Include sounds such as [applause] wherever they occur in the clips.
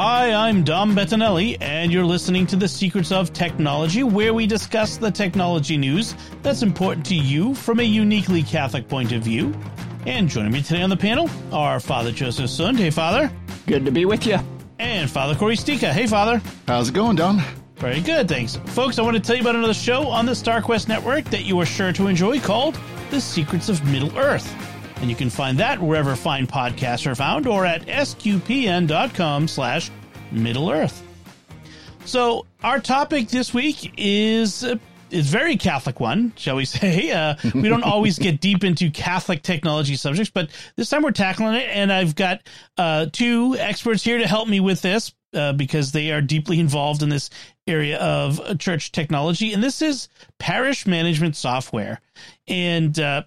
Hi, I'm Dom Bettinelli, and you're listening to The Secrets of Technology, where we discuss the technology news that's important to you from a uniquely Catholic point of view. And joining me today on the panel are Father Joseph Sund. Hey, Father. Good to be with you. And Father Cory Sticha. Hey, Father. How's it going, Dom? Very good, thanks. Folks, I want to tell you about another show on the StarQuest Network that you are sure to enjoy called The Secrets of Middle Earth. And you can find that wherever fine podcasts are found or at sqpn.com slash Middle Earth. So our topic this week is uh, is very Catholic one, shall we [laughs] say? Uh, we don't always get deep into Catholic technology subjects, but this time we're tackling it, and I've got uh, two experts here to help me with this uh, because they are deeply involved in this area of church technology, and this is parish management software. And uh,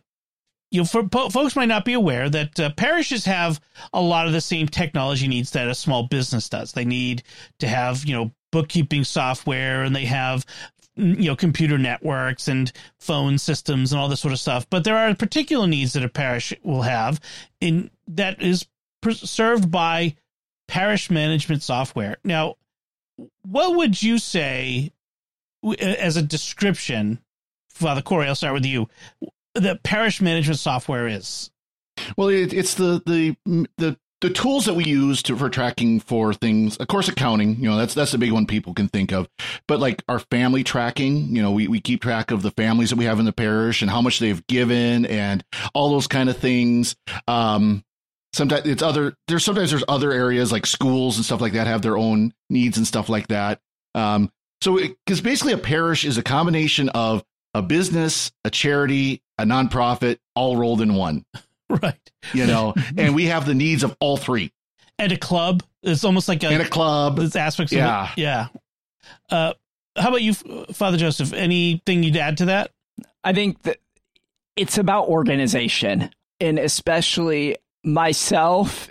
you know, for, folks might not be aware that uh, parishes have a lot of the same technology needs that a small business does. They need to have, you know, bookkeeping software and they have, you know, computer networks and phone systems and all this sort of stuff. But there are particular needs that a parish will have in that is served by parish management software. Now, what would you say as a description Father Cory, I'll start with you the parish management software is? Well, it, it's the the the the tools that we use to for tracking for things. Of course accounting you know that's that's the big one people can think of. But like our family tracking you know we, we keep track of the families that we have in the parish and how much they've given and all those kind of things. Um sometimes it's other there's sometimes there's other areas like schools and stuff like that have their own needs and stuff like that. Um so because basically a parish is a combination of a business a charity a nonprofit, all rolled in one. [laughs] Right. You know, and we have the needs of all three. And a club. It's almost like a, and a club. It's aspects yeah. of it. Yeah. Uh, how about you, Father Joseph? Anything you'd add to that? I think that it's about organization. And especially myself,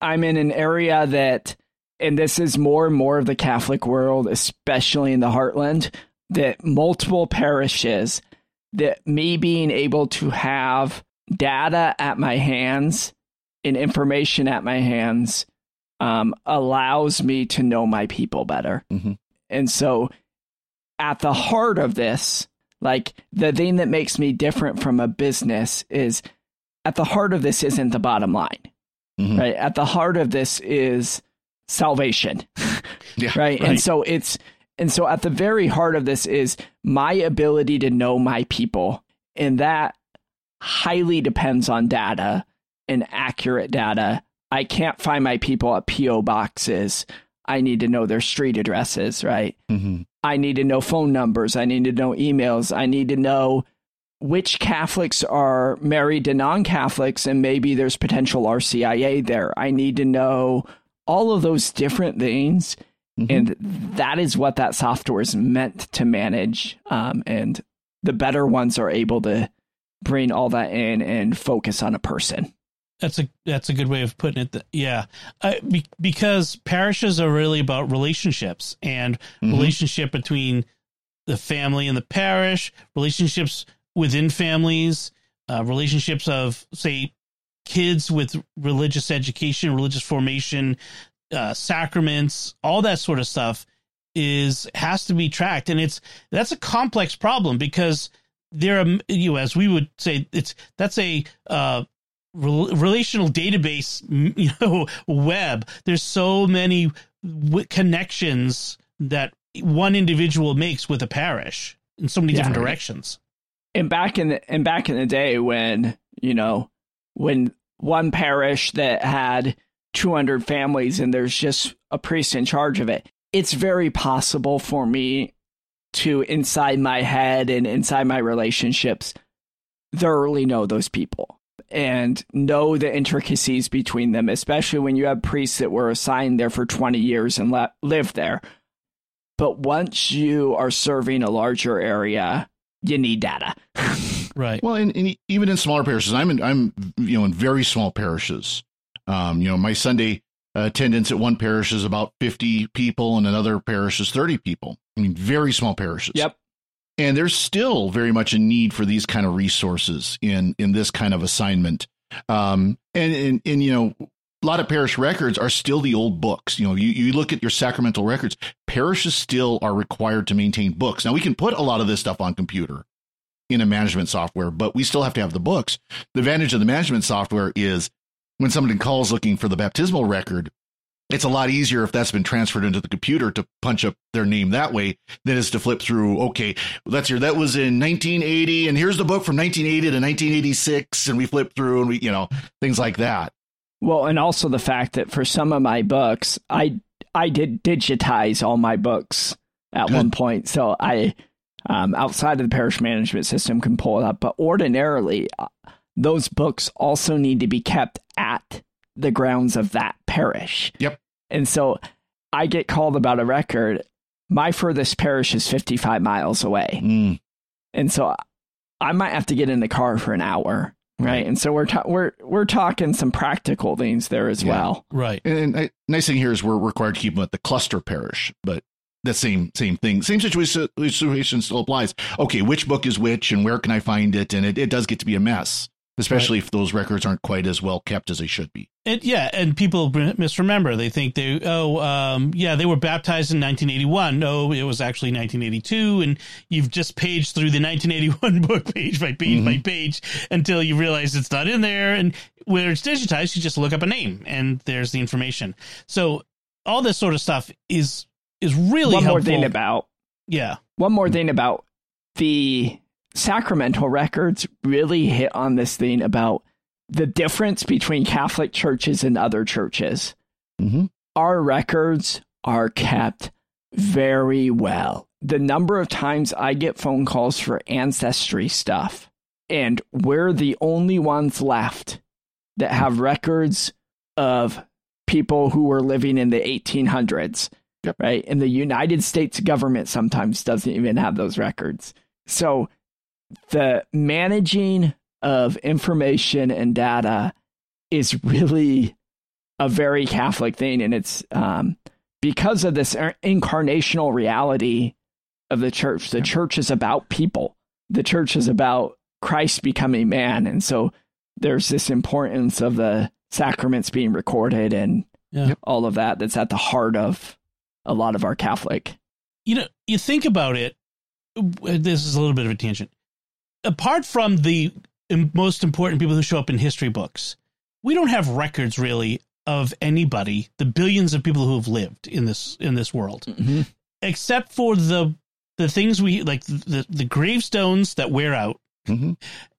I'm in an area that, and this is more and more of the Catholic world, especially in the heartland, that multiple parishes that me being able to have data at my hands and information at my hands um, allows me to know my people better. Mm-hmm. And so, at the heart of this, like the thing that makes me different from a business is at the heart of this isn't the bottom line, mm-hmm. right? At the heart of this is salvation, [laughs] yeah, right? [laughs] right? And so it's and so at the very heart of this is my ability to know my people. And that highly depends on data and accurate data. I can't find my people at PO boxes. I need to know their street addresses, right? Mm-hmm. I need to know phone numbers. I need to know emails. I need to know which Catholics are married to non Catholics, and maybe there's potential RCIA there. I need to know all of those different things Mm-hmm. And that is what that software is meant to manage. Um, and the better ones are able to bring all that in and focus on a person. That's a that's a good way of putting it. Yeah, uh, be, because parishes are really about relationships and mm-hmm. relationship between the family and the parish, relationships within families, uh, relationships of say kids with religious education, religious formation, uh, sacraments, all that sort of stuff is has to be tracked, and it's that's a complex problem because there are you know, as we would say it's that's a uh, relational database [laughs] you know web. There's so many w- connections that one individual makes with a parish in so many yeah. different directions. And back in the, and back in the day when you know when one parish that had 200 families and there's just a priest in charge of it. It's very possible for me to, inside my head and inside my relationships, thoroughly know those people and know the intricacies between them, especially when you have priests that were assigned there for 20 years and le- lived there. But once you are serving a larger area, you need data. [laughs] right. Well, and, and, even in smaller parishes, I'm in, I'm you know in very small parishes. Um, you know, my Sunday attendance at one parish is about 50 people, and another parish is 30 people. I mean, very small parishes. Yep. And there's still very much a need for these kind of resources in in this kind of assignment. Um, and, and and you know, a lot of parish records are still the old books. You know, you, you look at your sacramental records, parishes still are required to maintain books. Now, we can put a lot of this stuff on computer in a management software, but we still have to have the books. The advantage of the management software is when somebody calls looking for the baptismal record, it's a lot easier if that's been transferred into the computer to punch up their name that way than is to flip through. Okay, that's your that was in 1980, and here's the book from 1980 to 1986, and we flip through and we you know things like that. Well, and also the fact that for some of my books, I I did digitize all my books at Good. one point, so I um, outside of the parish management system can pull it up. But ordinarily, uh, those books also need to be kept at the grounds of that parish. Yep. And so I get called about a record. My furthest parish is 55 miles away. Mm. And so I might have to get in the car for an hour Right. And so we're ta- we're we're talking some practical things there as yeah. well. Right. And, and nice thing here is we're required to keep them at the cluster parish, but the same same thing, same situation situation still applies. Okay, which book is which, and where can I find it? And it, it does get to be a mess especially right. if those records aren't quite as well kept as they should be. And yeah, and people misremember. They think they oh um, yeah they were baptized in 1981. No, it was actually 1982, and you've just paged through the 1981 [laughs] book page by page mm-hmm. by page until you realize it's not in there. And where it's digitized, you just look up a name and there's the information. So all this sort of stuff is is really one helpful. more thing about yeah one more thing about the sacramental records really hit on this thing about the difference between Catholic churches and other churches. Mm-hmm. Our records are kept very well. The number of times I get phone calls for ancestry stuff, and we're the only ones left that have records of people who were living in the 1800s, yep. right? And the United States government sometimes doesn't even have those records. So the managing of information and data is really a very Catholic thing. And it's um, because of this incarnational reality of the church. The church is about people, the church is about Christ becoming man. And so there's this importance of the sacraments being recorded and yeah. all of that that's at the heart of a lot of our Catholic. You know, you think about it, this is a little bit of a tangent apart from the most important people who show up in history books, we don't have records really of anybody, the billions of people who have lived in this in this world, mm-hmm. except for the the things we like the the gravestones that wear out, mm-hmm.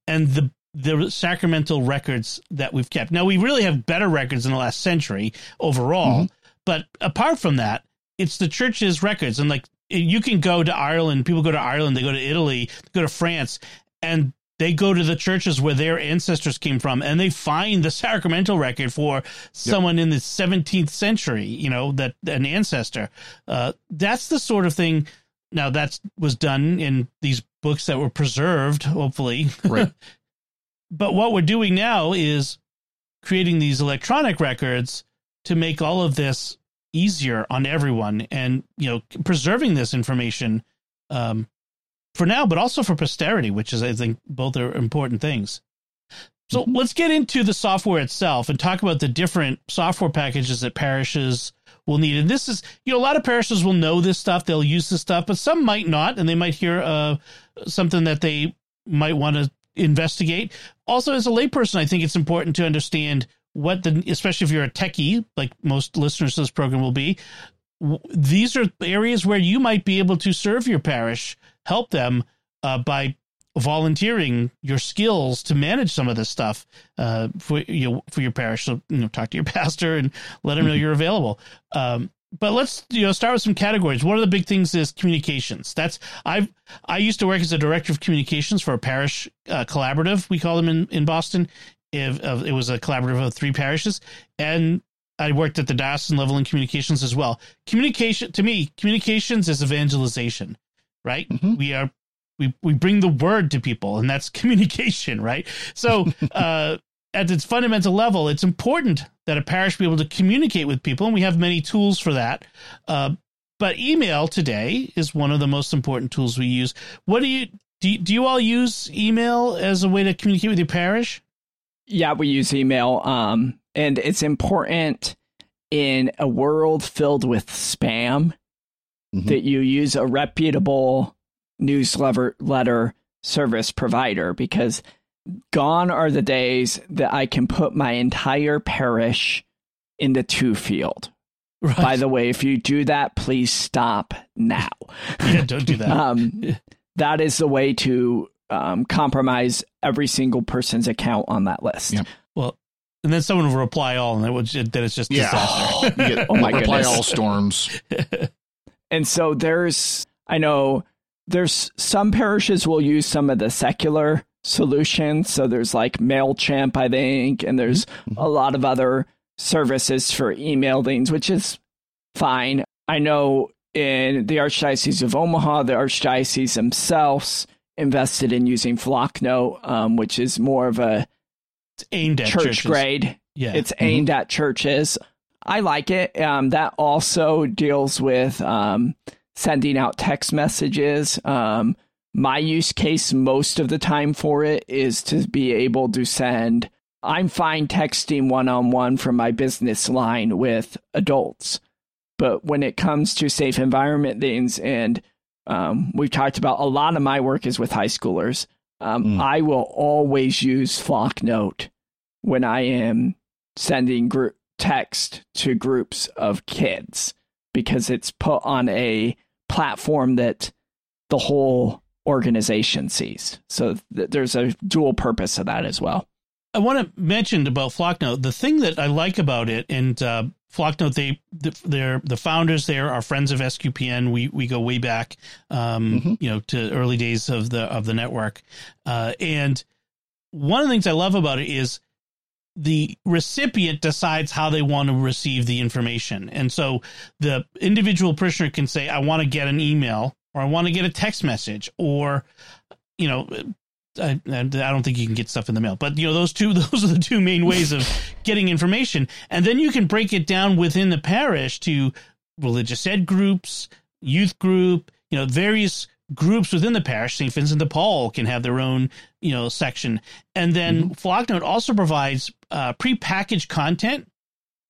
and the the sacramental records that we've kept. Now we really have better records in the last century overall, mm-hmm. but apart from that, it's the church's records and like you can go to Ireland, people go to Ireland, they go to Italy, go to France, and they go to the churches where their ancestors came from and they find the sacramental record for someone yep. in the 17th century you know that an ancestor. Uh, that's the sort of thing now that was done in these books that were preserved hopefully. Right. [laughs] But what we're doing now is creating these electronic records to make all of this easier on everyone and you know preserving this information um, for now, but also for posterity, which is, I think, both are important things. So mm-hmm. let's get into the software itself and talk about the different software packages that parishes will need. And this is, you know, a lot of parishes will know this stuff, they'll use this stuff, but some might not, and they might hear uh, something that they might want to investigate. Also, as a layperson, I think it's important to understand what the, especially if you're a techie, like most listeners to this program will be, these are areas where you might be able to serve your parish help them uh, by volunteering your skills to manage some of this stuff uh, for you know, for your parish. So you know, talk to your [laughs] pastor and let them know you're available. Um, but let's you know start with some categories. One of the big things is communications. That's I've I used to work as a director of communications for a parish uh, collaborative. We call them in in Boston. If, uh, it was a collaborative of three parishes, and I worked at the diocesan level in communications as well. Communication to me, communications is evangelization, right? Mhm. We are we we bring the word to people, and that's [laughs] communication, right? So [laughs] uh, at its fundamental level, it's important that a parish be able to communicate with people, and we have many tools for that. Uh, but email today is one of the most important tools we use. What do you do? You, do you all use email as a way to communicate with your parish? Yeah, we use email. Um, and it's important in a world filled with spam Mhm. that you use a reputable newsletter letter service provider because gone are the days that I can put my entire parish in the To field. Right. By the way, if you do that, please stop now. [laughs] yeah, don't do that. [laughs] Um, that is the way to um, compromise every single person's account on that list. Well, and then someone will reply all, and then it's just Yeah. disaster. [laughs] You get Oh my reply goodness. all storms. And so there's, I know there's some parishes will use some of the secular solutions. So there's like MailChimp, I think, and there's a lot of other services for email things, which is fine. I know in the Archdiocese of Omaha, the Archdiocese themselves invested in using Flocknote, um, which is more of a It's aimed at church churches. grade Yeah, it's aimed at churches. I like it. Um, that also deals with um, sending out text messages. Um, my use case most of the time for it is to be able to send. I'm fine texting one on one from my business line with adults. But when it comes to safe environment things, and um, we've talked about a lot of my work is with high schoolers, um, Mm. I will always use Flocknote when I am sending group text to groups of kids because it's put on a platform that the whole organization sees. So th- there's a dual purpose of that as well. I want to mention about Flocknote. The thing that I like about it, and uh, Flocknote, they they're the founders there are friends of SQPN. We we go way back, um, Mhm. you know, to early days of the of the network. Uh, and one of the things I love about it is the recipient decides how they want to receive the information, and so the individual parishioner can say, "I want to get an email." Or I want to get a text message, or you know, I, I don't think you can get stuff in the mail, but you know those two [laughs] those are the two main ways of [laughs] getting information, and then you can break it down within the parish to religious ed groups, youth group, you know, various groups within the parish. St. Vincent de Paul can have their own you know section, and then Flocknote also provides uh, prepackaged content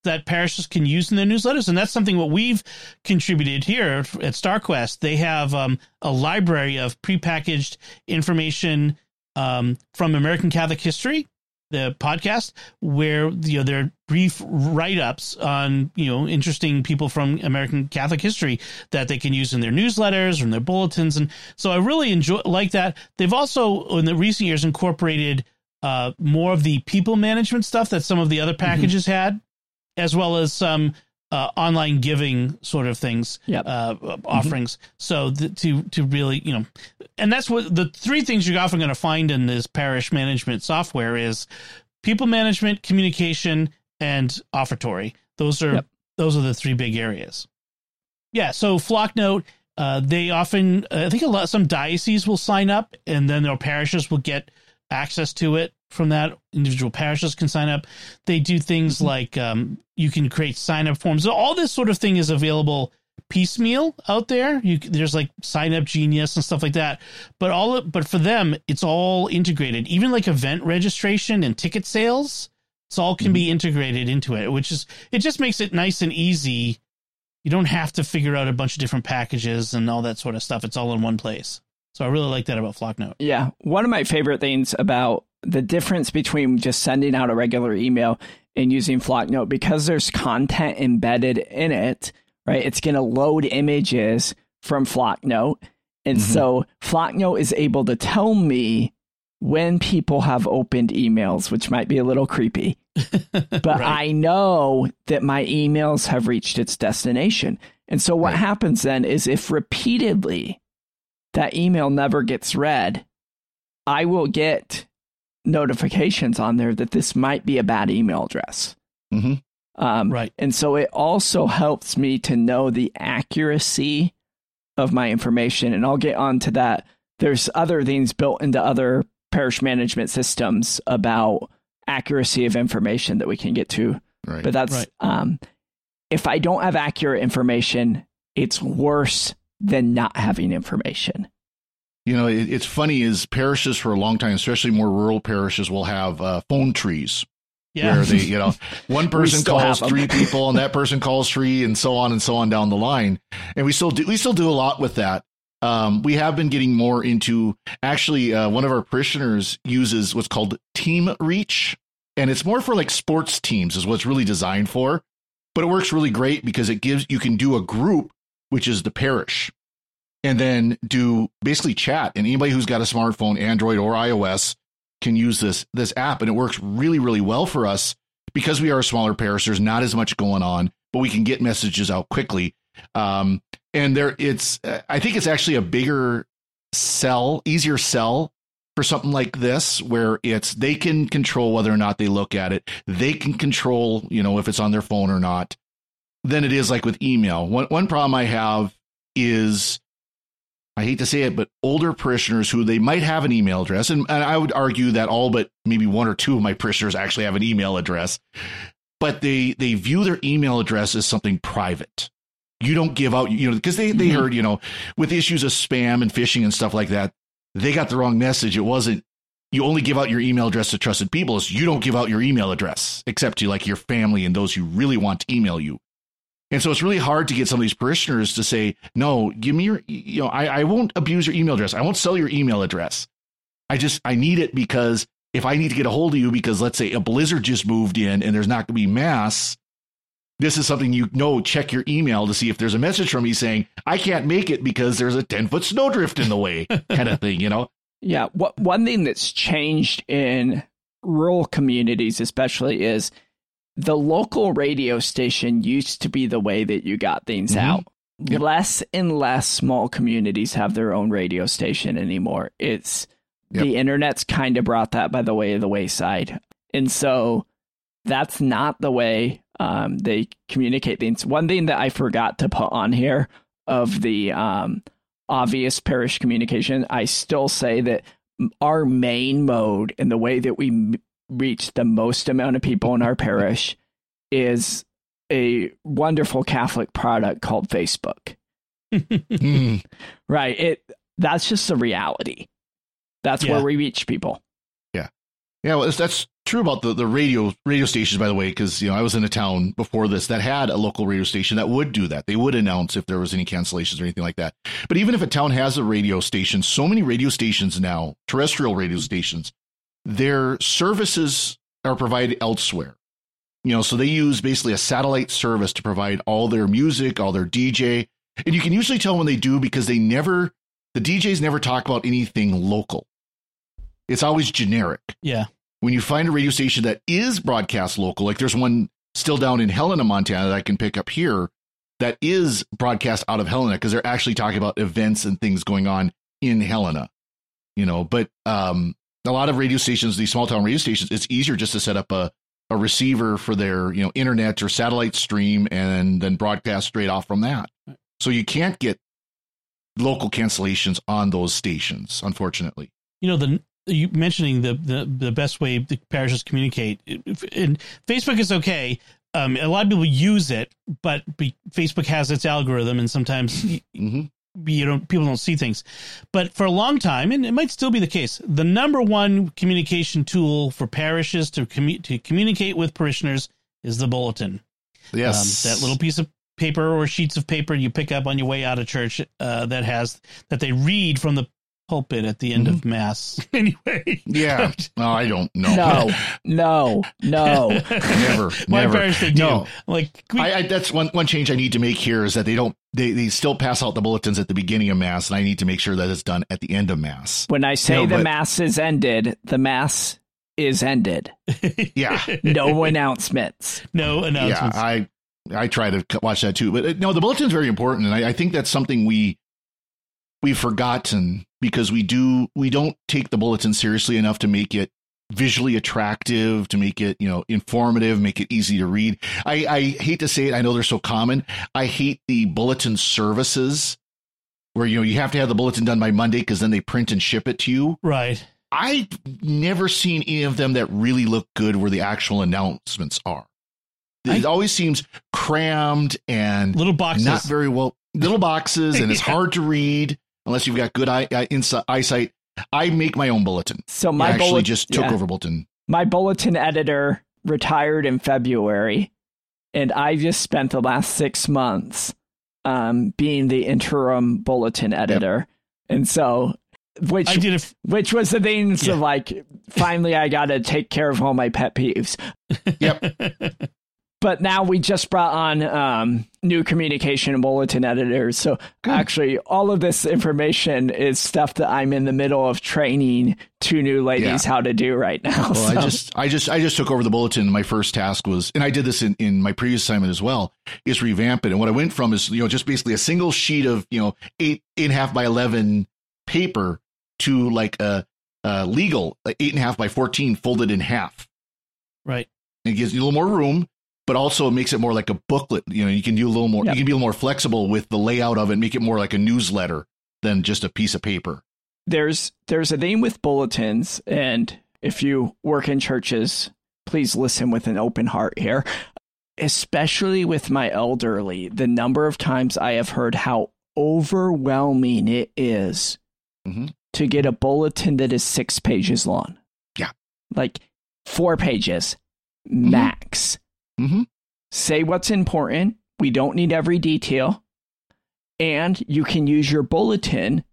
that parishes can use in their newsletters, and that's something what we've contributed here at StarQuest. They have um, a library of prepackaged information um, from American Catholic History, the podcast, where you know there are brief write-ups on you know interesting people from American Catholic history that they can use in their newsletters or in their bulletins, and so I really enjoy like that. They've also in the recent years incorporated uh, more of the people management stuff that some of the other packages had, as well as some uh, online giving sort of things, Yep. uh, offerings. So th- to to really you know, and that's what the three things you're often going to find in this parish management software is people management, communication, and offertory. Those are Yep. those are the three big areas. Yeah. So Flocknote. Uh, they often, I think a lot, some dioceses will sign up, and then their parishes will get access to it from that. Individual parishes can sign up. They do things like um, you can create sign up forms. So all this sort of thing is available piecemeal out there. You there's like sign up genius and stuff like that. But all but for them, it's all integrated. Even like event registration and ticket sales, it's all can be integrated into it, which is it just makes it nice and easy. You don't have to figure out a bunch of different packages and all that sort of stuff. It's all in one place. So I really like that about Flocknote. Yeah. One of my favorite things about the difference between just sending out a regular email and using Flocknote, because there's content embedded in it, right? It's going to load images from Flocknote. And Mhm. so Flocknote is able to tell me when people have opened emails, which might be a little creepy. [laughs] But Right. I know that my emails have reached its destination. And so what Right. happens then is if repeatedly that email never gets read, I will get notifications on there that this might be a bad email address. hmm Um, Right. And so it also helps me to know the accuracy of my information. And I'll get on to that. There's other things built into other parish management systems about accuracy of information that we can get to. Right. But that's Right. um, if I don't have accurate information, it's worse than not having information. You know, it, it's funny is parishes for a long time, especially more rural parishes, will have uh, phone trees Yeah. where they, you know, [laughs] one person calls three people and that person calls three, and so on and so on down the line. And we still do we still do a lot with that. Um, we have been getting more into actually uh, one of our parishioners uses what's called Team Reach, and it's more for like sports teams is what it's really designed for. But it works really great because it gives you can do a group, which is the parish, and then do basically chat. And anybody who's got a smartphone, Android or iOS, can use this this app, and it works really really well for us because we are a smaller parish. There's not as much going on, but we can get messages out quickly. Um, and there, it's I think it's actually a bigger sell, easier sell for something like this, where it's they can control whether or not they look at it. They can control, you know, if it's on their phone or not. Than it is like with email. One one problem I have is I hate to say it, but older parishioners who they might have an email address, and, and I would argue that all but maybe one or two of my parishioners actually have an email address, but they they view their email address as something private. You don't give out, you know, because they they Mhm. heard, you know, with issues of spam and phishing and stuff like that, they got the wrong message. It wasn't you only give out your email address to trusted people. It's you don't give out your email address except to like your family and those who really want to email you. And so it's really hard to get some of these parishioners to say, no, give me your, you know, I, I won't abuse your email address. I won't sell your email address. I just, I need it because if I need to get a hold of you because let's say a blizzard just moved in and there's not going to be mass, this is something you know, check your email to see if there's a message from me saying, I can't make it because there's a 10 foot snowdrift in the way [laughs] kind of thing, you know? Yeah. What one thing that's changed in rural communities, especially, is the local radio station used to be the way that you got things Mhm. out. Yep. Less and less small communities have their own radio station anymore. It's Yep. the internet's kind of brought that by the way of the wayside. And so that's not the way um, they communicate things. One thing that I forgot to put on here of the um, obvious parish communication, I still say that our main mode and the way that we reach the most amount of people in our parish is a wonderful Catholic product called Facebook. Mm. [laughs] Right. It that's just the reality. That's Yeah. where we reach people. Yeah, Yeah, well, that's, that's true about the, the radio radio stations, by the way, because you know I was in a town before this that had a local radio station that would do that. They would announce if there was any cancellations or anything like that. But even if a town has a radio station, so many radio stations now, terrestrial radio stations, their services are provided elsewhere. You know, so they use basically a satellite service to provide all their music, all their DJ, and you can usually tell when they do because they never, the DJs never talk about anything local. It's always generic yeah. when you find a radio station that is broadcast local, like there's one still down in Helena, Montana that I can pick up here that is broadcast out of Helena because they're actually talking about events and things going on in Helena. You know, but um a lot of radio stations, these small town radio stations, it's easier just to set up a, a receiver for their, you know, internet or satellite stream and then broadcast straight off from that. So you can't get local cancellations on those stations, unfortunately. you know the you mentioning the the, the best way the parishes communicate and facebook is okay um, a lot of people use it but be, facebook has its algorithm and sometimes y- hmm you don't people don't see things but for a long time and it might still be the case the number one communication tool for parishes to commu- to communicate with parishioners is the bulletin Yes. um, that little piece of paper or sheets of paper you pick up on your way out of church uh, that has that they read from the pulpit at the end of mass [laughs] anyway Yeah. [laughs] No, I don't know. No, [laughs] no, no. never, my never. parish they do No. like we- I, I, that's one one change I need to make here is that they don't they, they still pass out the bulletins at the beginning of mass, and I need to make sure that it's done at the end of mass. When I say No, the but- mass is ended, the mass is ended. Yeah, No announcements. no yeah. announcements I I try to watch that too, but uh, no, the bulletin's very important, and I, I think that's something we we've forgotten because we do we don't take the bulletin seriously enough to make it visually attractive, to make it, you know, informative, make it easy to read. I, I hate to say it, I know they're so common. I hate the bulletin services where you know you have to have the bulletin done by Monday because then they print and ship it to you. Right. I've never seen any of them that really look good where the actual announcements are. It I- always seems crammed and Little boxes. not very well little boxes and it's [laughs] Yeah. hard to read unless you've got good eye, eye, insi- eyesight. I make my own bulletin. So I my actually bullet- just took yeah. over bulletin. my bulletin editor retired in February, and I just spent the last six months um, being the interim bulletin editor. And so, which I did it. which was the things Yeah. of like, finally, I got to take care of all my pet peeves. Yep. [laughs] But now we just brought on um, new communication and bulletin editors. So Good. actually, all of this information is stuff that I'm in the middle of training two new ladies how to do right now. Well, I just, I just, I just took over the bulletin. My first task was, and I did this in, in my previous assignment as well, is revamp it. And what I went from is, you know, just basically a single sheet of, you know, eight, eight and a half by 11 paper to like a, a legal eight and a half by 14 folded in half. right. It gives you a little more room, but also it makes it more like a booklet. You know, you can do a little more, you can be a little more flexible with the layout of it, make it more like a newsletter than just a piece of paper. there's there's a thing with bulletins and if you work in churches please listen with an open heart here especially with my elderly the number of times i have heard how overwhelming it is Mhm. to get a bulletin that is six pages long Yeah. like four pages max Mhm. say what's important we don't need every detail and you can use your bulletin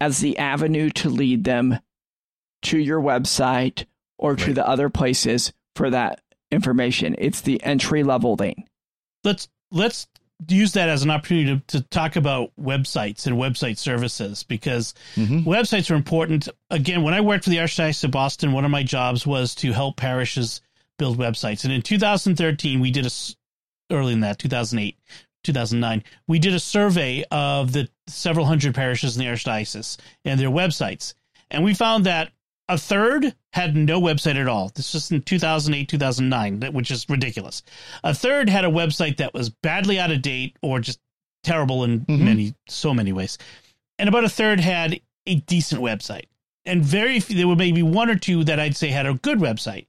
as the avenue to lead them to your website or to the other places for that information. It's the entry level thing. let's let's use that as an opportunity to, to talk about websites and website services because Mhm. websites are important. Again, when I worked for the Archdiocese of Boston, one of my jobs was to help parishes build websites. And in 2013, we did a early in that 2008, 2009, we did a survey of the several hundred parishes in the Archdiocese and their websites, and we found that a third had no website at all. This was in 2008, 2009, that- which is ridiculous. A third had a website that was badly out of date or just terrible in Mhm. many, so many ways. And about a third had a decent website. And very few, there were maybe one or two that I'd say had a good website.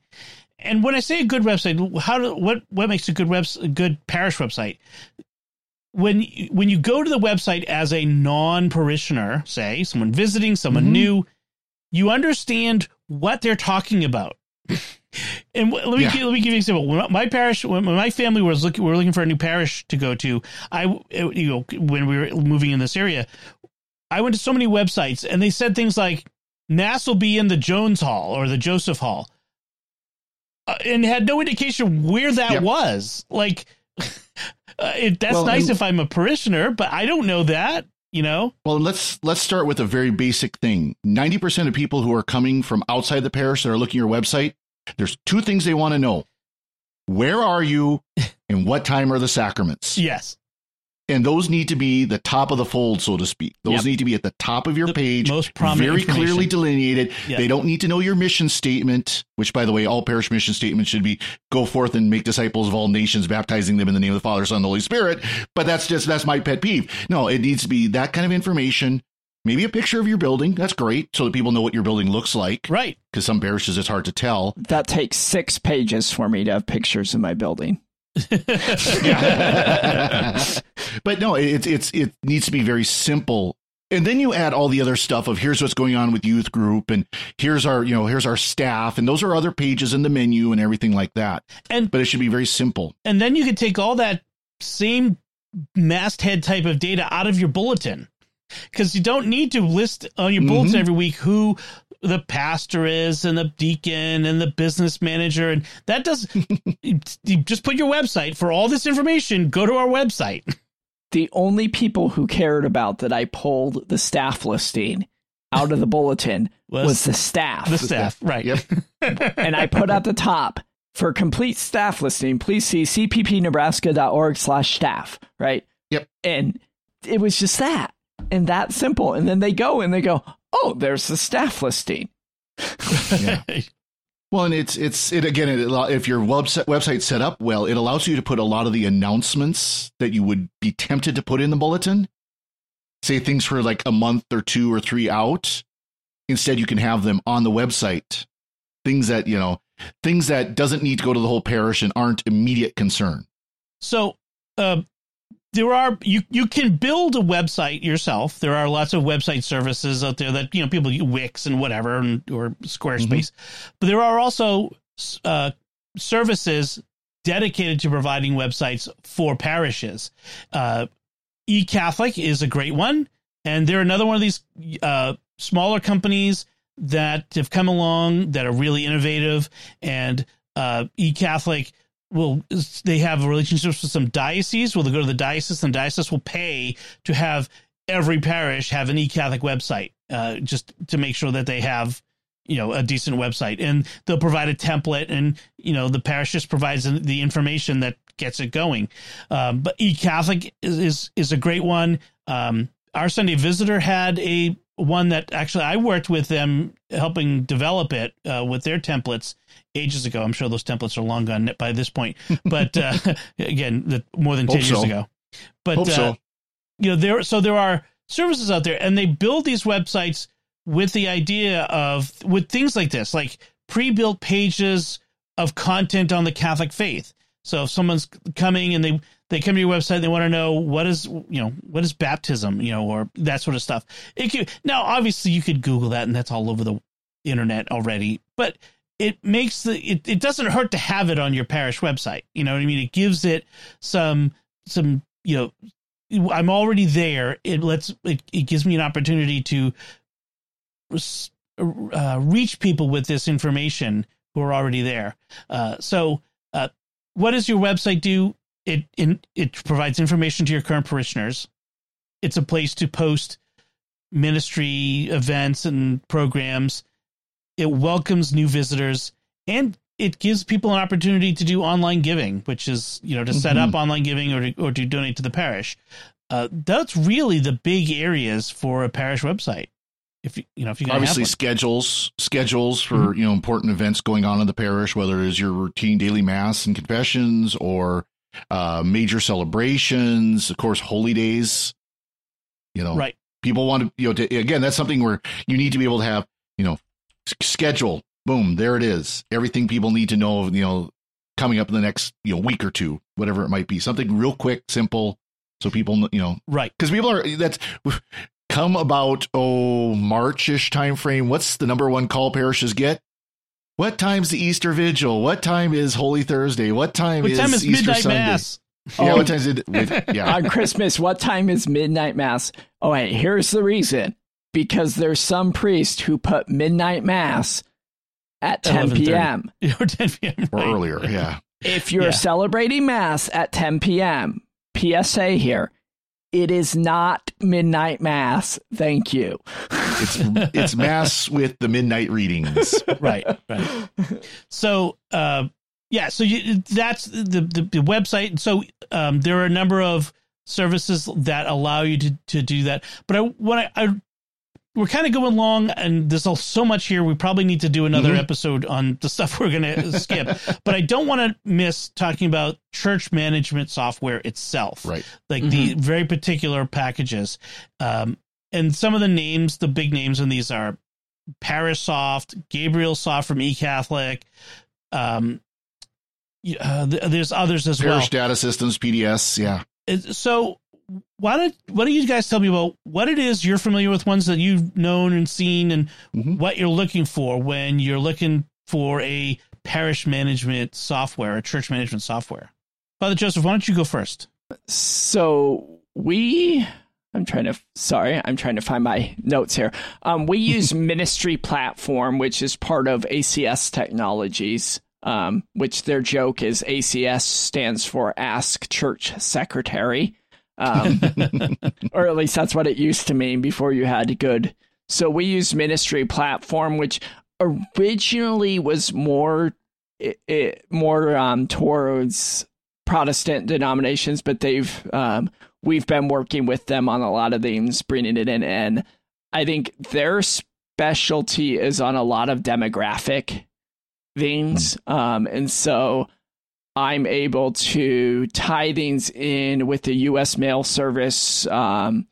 And when I say a good website, how do, what what makes a good web a good parish website? When you- when you go to the website as a non parishioner, say someone visiting, someone Mhm. new, you understand what they're talking about. [laughs] and let me Yeah. give, let me give you an example. When my parish, when my family was looking, we were looking for a new parish to go to. I, you know, when we were moving in this area, I went to so many websites, and they said things like Mass will be in the Jones Hall or the Joseph Hall, and had no indication where that Yep. was. Like, [laughs] uh, it, that's Well, nice and- if I'm a parishioner, but I don't know that. You know, Well, let's let's start with a very basic thing. Ninety percent of people who are coming from outside the parish that are looking at your website, there's two things they want to know: where are you, and what time are the sacraments? yes, And those need to be the top of the fold, so to speak. Those Yep. need to be at the top of your The page, most prominent very clearly delineated. Yeah. They don't need to know your mission statement, which, by the way, all parish mission statements should be go forth and make disciples of all nations, baptizing them in the name of the Father, Son, and Holy Spirit. But that's just that's my pet peeve. No, it needs to be that kind of information. Maybe a picture of your building. That's great, so that people know what your building looks like. right. Because some parishes it's hard to tell. That takes six pages for me to have pictures of my building. [laughs] but no, it's it's it needs to be very simple. And then you add all the other stuff of here's what's going on with youth group and here's our you know here's our staff and those are other pages in the menu and everything like that. And But it should be very simple. and then you could take all that same masthead type of data out of your bulletin because you don't need to list on your bulletin Mhm. every week who the pastor is and the deacon and the business manager and that does [laughs] just put your website for all this information go to our website The only people who cared about that I pulled the staff listing out of the bulletin Was- was the staff. the staff right Yep. [laughs] and I put at the top for complete staff listing, please see cppnebraska.org slash staff, right? Yep. And it was just that and that simple. And then they go and they go, oh, there's the staff listing. Yeah. [laughs] Well, and it's it's it again. It, if your website website set up well, it allows you to put a lot of the announcements that you would be tempted to put in the bulletin. Say things for like a month or two or three out. Instead, you can have them on the website. Things that you know, things that doesn't need to go to the whole parish and aren't immediate concern. So, uh, there are you you can build a website yourself. There are lots of website services out there that you know people use Wix and whatever and or Squarespace, mm-hmm. but there are also uh, services dedicated to providing websites for parishes. Uh, eCatholic is a great one, and they're another one of these uh, smaller companies that have come along that are really innovative and uh, eCatholic will they have relationships with some dioceses. Will they go to the diocese and diocese will pay to have every parish have an eCatholic website uh, just to make sure that they have you know a decent website. And they'll provide a template and you know the parish just provides the information that gets it going. Um, but eCatholic is, is, is a great one. Um, our sunday visitor had a one that actually i worked with them helping develop it uh, with their templates ages ago. I'm sure those templates are long gone by this point, but uh, [laughs] again, the, more than ten Hope years ago. But uh, so. you know, there so there are services out there, and they build these websites with the idea of with things like this, like pre-built pages of content on the Catholic faith. So if someone's coming and they they come to your website, they want to know what is you know what is baptism, you know, or that sort of stuff. It could, now, obviously, you could Google that, and that's all over the internet already. But it makes the it, it doesn't hurt to have it on your parish website. You know what I mean? It gives it some some you know I'm already there. It lets it, it gives me an opportunity to uh, reach people with this information who are already there. Uh, so, uh, what does your website do? It in, it provides information to your current parishioners. It's a place to post ministry events and programs it welcomes new visitors and it gives people an opportunity to do online giving, which is you know to set mm-hmm. up online giving or to, or to donate to the parish. Uh, that's really the big areas for a parish website. If you you know if you obviously schedules schedules for mm-hmm. you know important events going on in the parish, whether it is your routine daily mass and confessions or uh, major celebrations, of course, holy days. You know, right? People want to you know to, again. That's something where you need to be able to have you know schedule. Boom, there it is. Everything people need to know, you know, coming up in the next you know week or two, whatever it might be. Something real quick, simple, so people you know, right? Because people are that's come about oh Marchish time frame. What's the number one call parishes get? What time's the Easter Vigil? What time is Holy Thursday? What time what is time is Easter midnight Sunday? Mass? Yeah, oh. what time is it? Yeah. [laughs] On Christmas, what time is midnight mass? Oh, wait, here's the reason because there's some priest who put midnight mass at 10 p.m. [laughs] or 10 p.m. Right. or earlier. [laughs] Yeah. If you're yeah. celebrating mass at 10 p.m., PSA here, it is not midnight mass. Thank you. [laughs] It's it's mass with the midnight readings. right, right. So, uh, yeah, so you, that's the, the, the website. So um, there are a number of services that allow you to, to do that. But I what I, I we're kind of going long, and there's so much here. We probably need to do another mm-hmm. episode on the stuff we're going [laughs] to skip. but I don't want to miss talking about church management software itself, right? Like mm-hmm. the very particular packages, um, and some of the names, the big names in these are Parishsoft, Gabriel Soft from eCatholic. Um, uh, there's others as Parish well. Parish Data Systems, PDS, yeah. So why don't why don't you guys tell me about what it is you're familiar with ones that you've known and seen and mm-hmm. what you're looking for when you're looking for a parish management software, a church management software. Father Joseph, why don't you go first? So we I'm trying to sorry, I'm trying to find my notes here. Um, we [laughs] use Ministry Platform, which is part of ACS Technologies. Um, which their joke is ACS stands for Ask Church Secretary um, [laughs] or at least that's what it used to mean before you had good. So we use Ministry Platform, which originally was more it, it, more um, towards Protestant denominations, but they've um, we've been working with them on a lot of things, bringing it in, and I think their specialty is on a lot of demographic things, Um, and so I'm able to tie things in with the U.S. Mail Service um,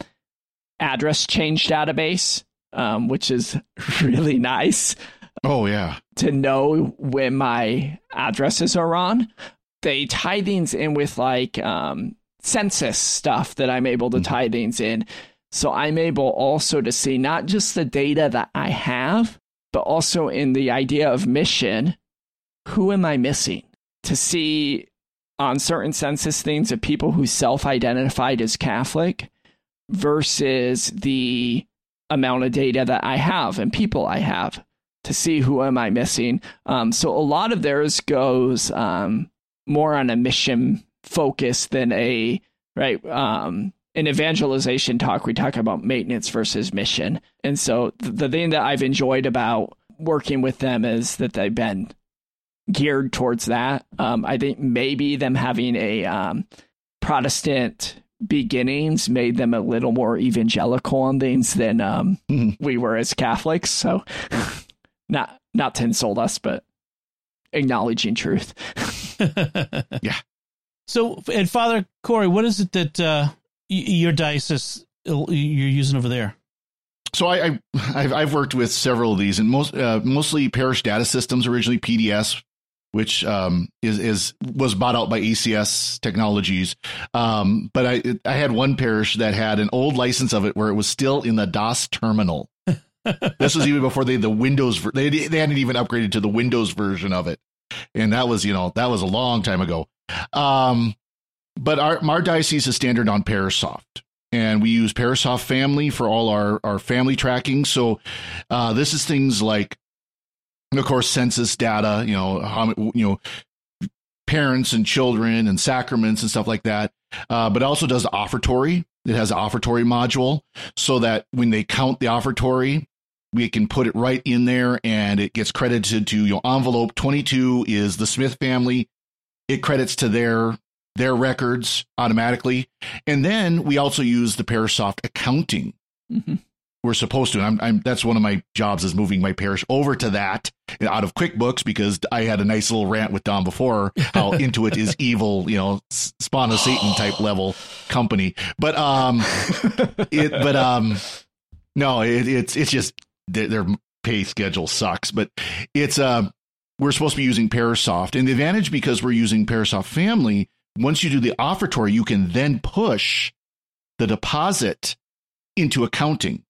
address change database, um, which is [laughs] really nice. Oh yeah, to know when my addresses are on. They tie things in with like um, census stuff that I'm able to mm-hmm. tie things in. So I'm able also to see not just the data that I have, but also in the idea of mission, who am I missing? To see on certain census things of people who self identified as Catholic versus the amount of data that I have and people I have to see who am I missing. Um, so a lot of theirs goes um, more on a mission focus than a right um, evangelization talk, we talk about maintenance versus mission. And so the thing that I've enjoyed about working with them is that they've been geared towards that. Um, I think maybe them having a um, Protestant beginnings made them a little more evangelical on things than um, mm-hmm. [laughs] we were as Catholics. So [laughs] not not to insult us, but acknowledging truth. [laughs] yeah. So, and Father Cory, what is it that uh, your diocese you're using over there? So I, I have I've worked with several of these, and most uh, mostly parish data systems. Originally PDS, which um, is is was bought out by ACS Technologies. Um, but I I had one parish that had an old license of it where it was still in the DOS terminal. [laughs] this was even before they the Windows they they hadn't even upgraded to the Windows version of it, and that was you know that was a long time ago. Um, but our, our diocese is standard on ParishSOFT. And we use ParishSOFT Family for all our, our family tracking. So uh, this is things like, of course, census data, you know, how, you know, parents and children and sacraments and stuff like that. Uh, but also does the offertory. It has an offertory module so that when they count the offertory, we can put it right in there and it gets credited to your know, envelope 22 is the Smith family. It credits to their their records automatically. And then we also use the ParishSOFT accounting. Mm-hmm. We're supposed to. I'm, I'm, that's one of my jobs is moving my parish over to that out of QuickBooks because I had a nice little rant with Dom before how [laughs] Intuit is evil, you know, spawn of Satan [gasps] type level company. But um, it but um, no, it, it's it's just their, their pay schedule sucks. But it's um, we're supposed to be using ParishSOFT, and the advantage because we're using ParishSOFT Family once you do the offertory, you can then push the deposit into accounting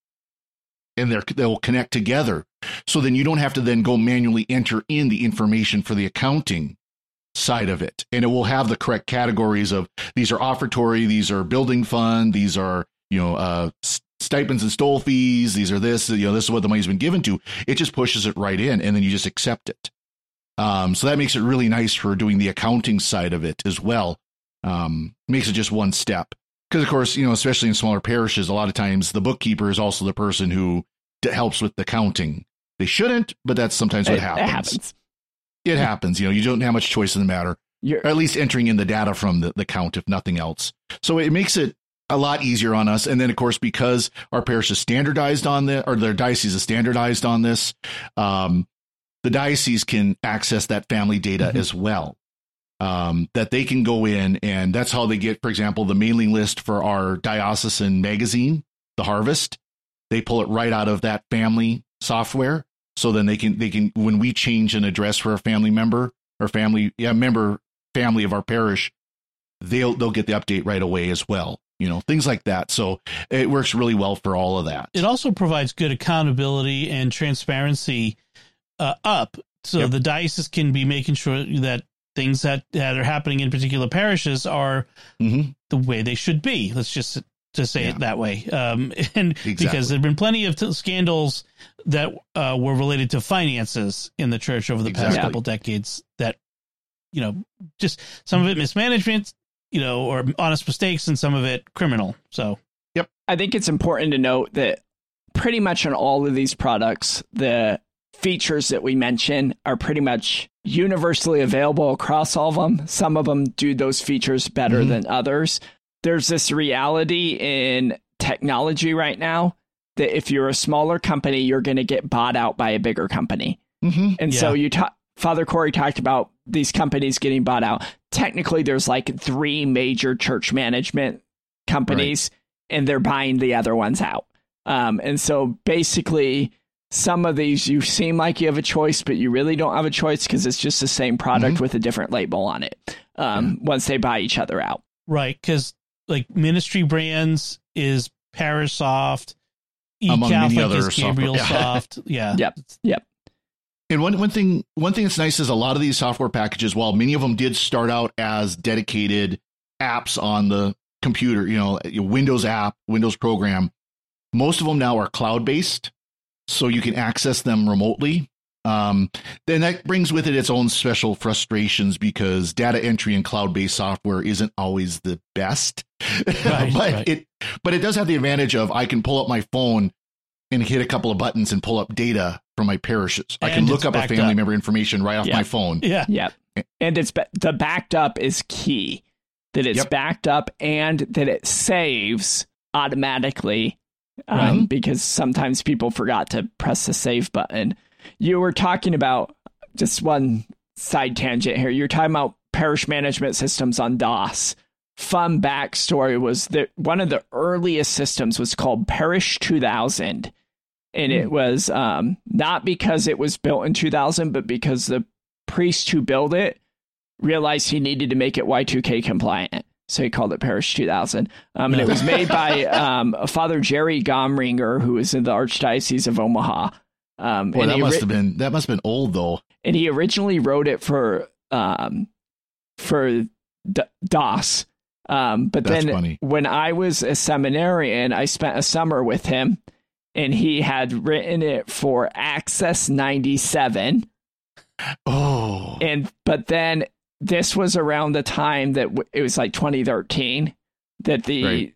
and they'll connect together. So then you don't have to then go manually enter in the information for the accounting side of it. And it will have the correct categories of these are offertory, these are building fund, these are, you know, uh, stipends and stole fees, these are this, you know, this is what the money's been given to. It just pushes it right in and then you just accept it. Um, so that makes it really nice for doing the accounting side of it as well. Um, makes it just one step. Because, of course, you know, especially in smaller parishes, a lot of times the bookkeeper is also the person who d- helps with the counting. They shouldn't, but that's sometimes what it, happens. It happens. It happens. You know, you don't have much choice in the matter. You're, or at least entering in the data from the, the count, if nothing else. So it makes it a lot easier on us. And then, of course, because our parish is standardized on this, or their diocese is standardized on this, um, the diocese can access that family data mm-hmm. as well. Um, that they can go in and that's how they get, for example, the mailing list for our diocesan magazine, The Harvest. They pull it right out of that family software. So then they can, they can, when we change an address for a family member or family, yeah, member, family of our parish, they'll, they'll get the update right away as well you know things like that so it works really well for all of that it also provides good accountability and transparency uh, up so yep. the diocese can be making sure that things that, that are happening in particular parishes are mm-hmm. the way they should be. Let's just to say yeah. it that way. Um, [laughs] and exactly. because there have been plenty of t- scandals that uh, were related to finances in the church over the exactly. past couple decades that, you know, just some of it mismanagement, you know, or honest mistakes and some of it criminal. So, yep. I think it's important to note that pretty much on all of these products, the features that we mention are pretty much universally available across all of them. Some of them do those features better mm-hmm. than others. There's this reality in technology right now that if you're a smaller company, you're going to get bought out by a bigger company. Mm-hmm. And yeah. so you talk Father Cory talked about these companies getting bought out. Technically, there's like three major church management companies, right. and they're buying the other ones out. Um, and so basically, some of these you seem like you have a choice, but you really don't have a choice because it's just the same product mm-hmm. with a different label on it. Um, yeah. Once they buy each other out, right? Because like Ministry Brands is ParishSOFT, eCatholic is Gabriel Soft. [laughs] Yeah. Yep. Yep. And one one thing one thing that's nice is a lot of these software packages, while many of them did start out as dedicated apps on the computer, you know, Windows app, Windows program, most of them now are cloud based, so you can access them remotely. Um, then that brings with it its own special frustrations because data entry in cloud based software isn't always the best. Right, [laughs] but right. it but it does have the advantage of I can pull up my phone and hit a couple of buttons and pull up data from my parishes. And I can look up a family up. member information right off my phone. Yeah. Yeah. And it's the backed up is key. That it's yep. backed up and that it saves automatically um, right. because sometimes people forgot to press the save button. You were talking about just one side tangent here. You're talking about parish management systems on DOS. Fun backstory was that one of the earliest systems was called Parish 2000 and it hmm. was um, not because it was built in 2000, but because the priest who built it realized he needed to make it Y2K compliant. So he called it Parish 2000. Um, and it was made by [laughs] um, Father Jerry Gomringer, who was in the Archdiocese of Omaha. Um, Boy, that must have been that must have been old though. And he originally wrote it for um, for D- DOS. Um, but That's then funny. when I was a seminarian, I spent a summer with him and he had written it for Access 97. Oh. And but then this was around the time that w- it was like 2013 that the right.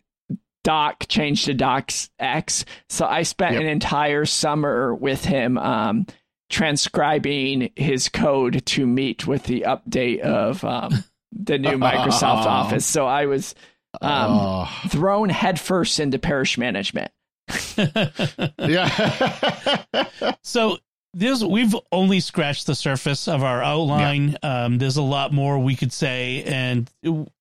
doc changed to Docs X. So I spent yep. an entire summer with him um, transcribing his code to meet with the update of um, the new [laughs] Microsoft Office. So I was um, oh. thrown headfirst into parish management [laughs] yeah. [laughs] so this we've only scratched the surface of our outline. Yeah. Um, there's a lot more we could say, and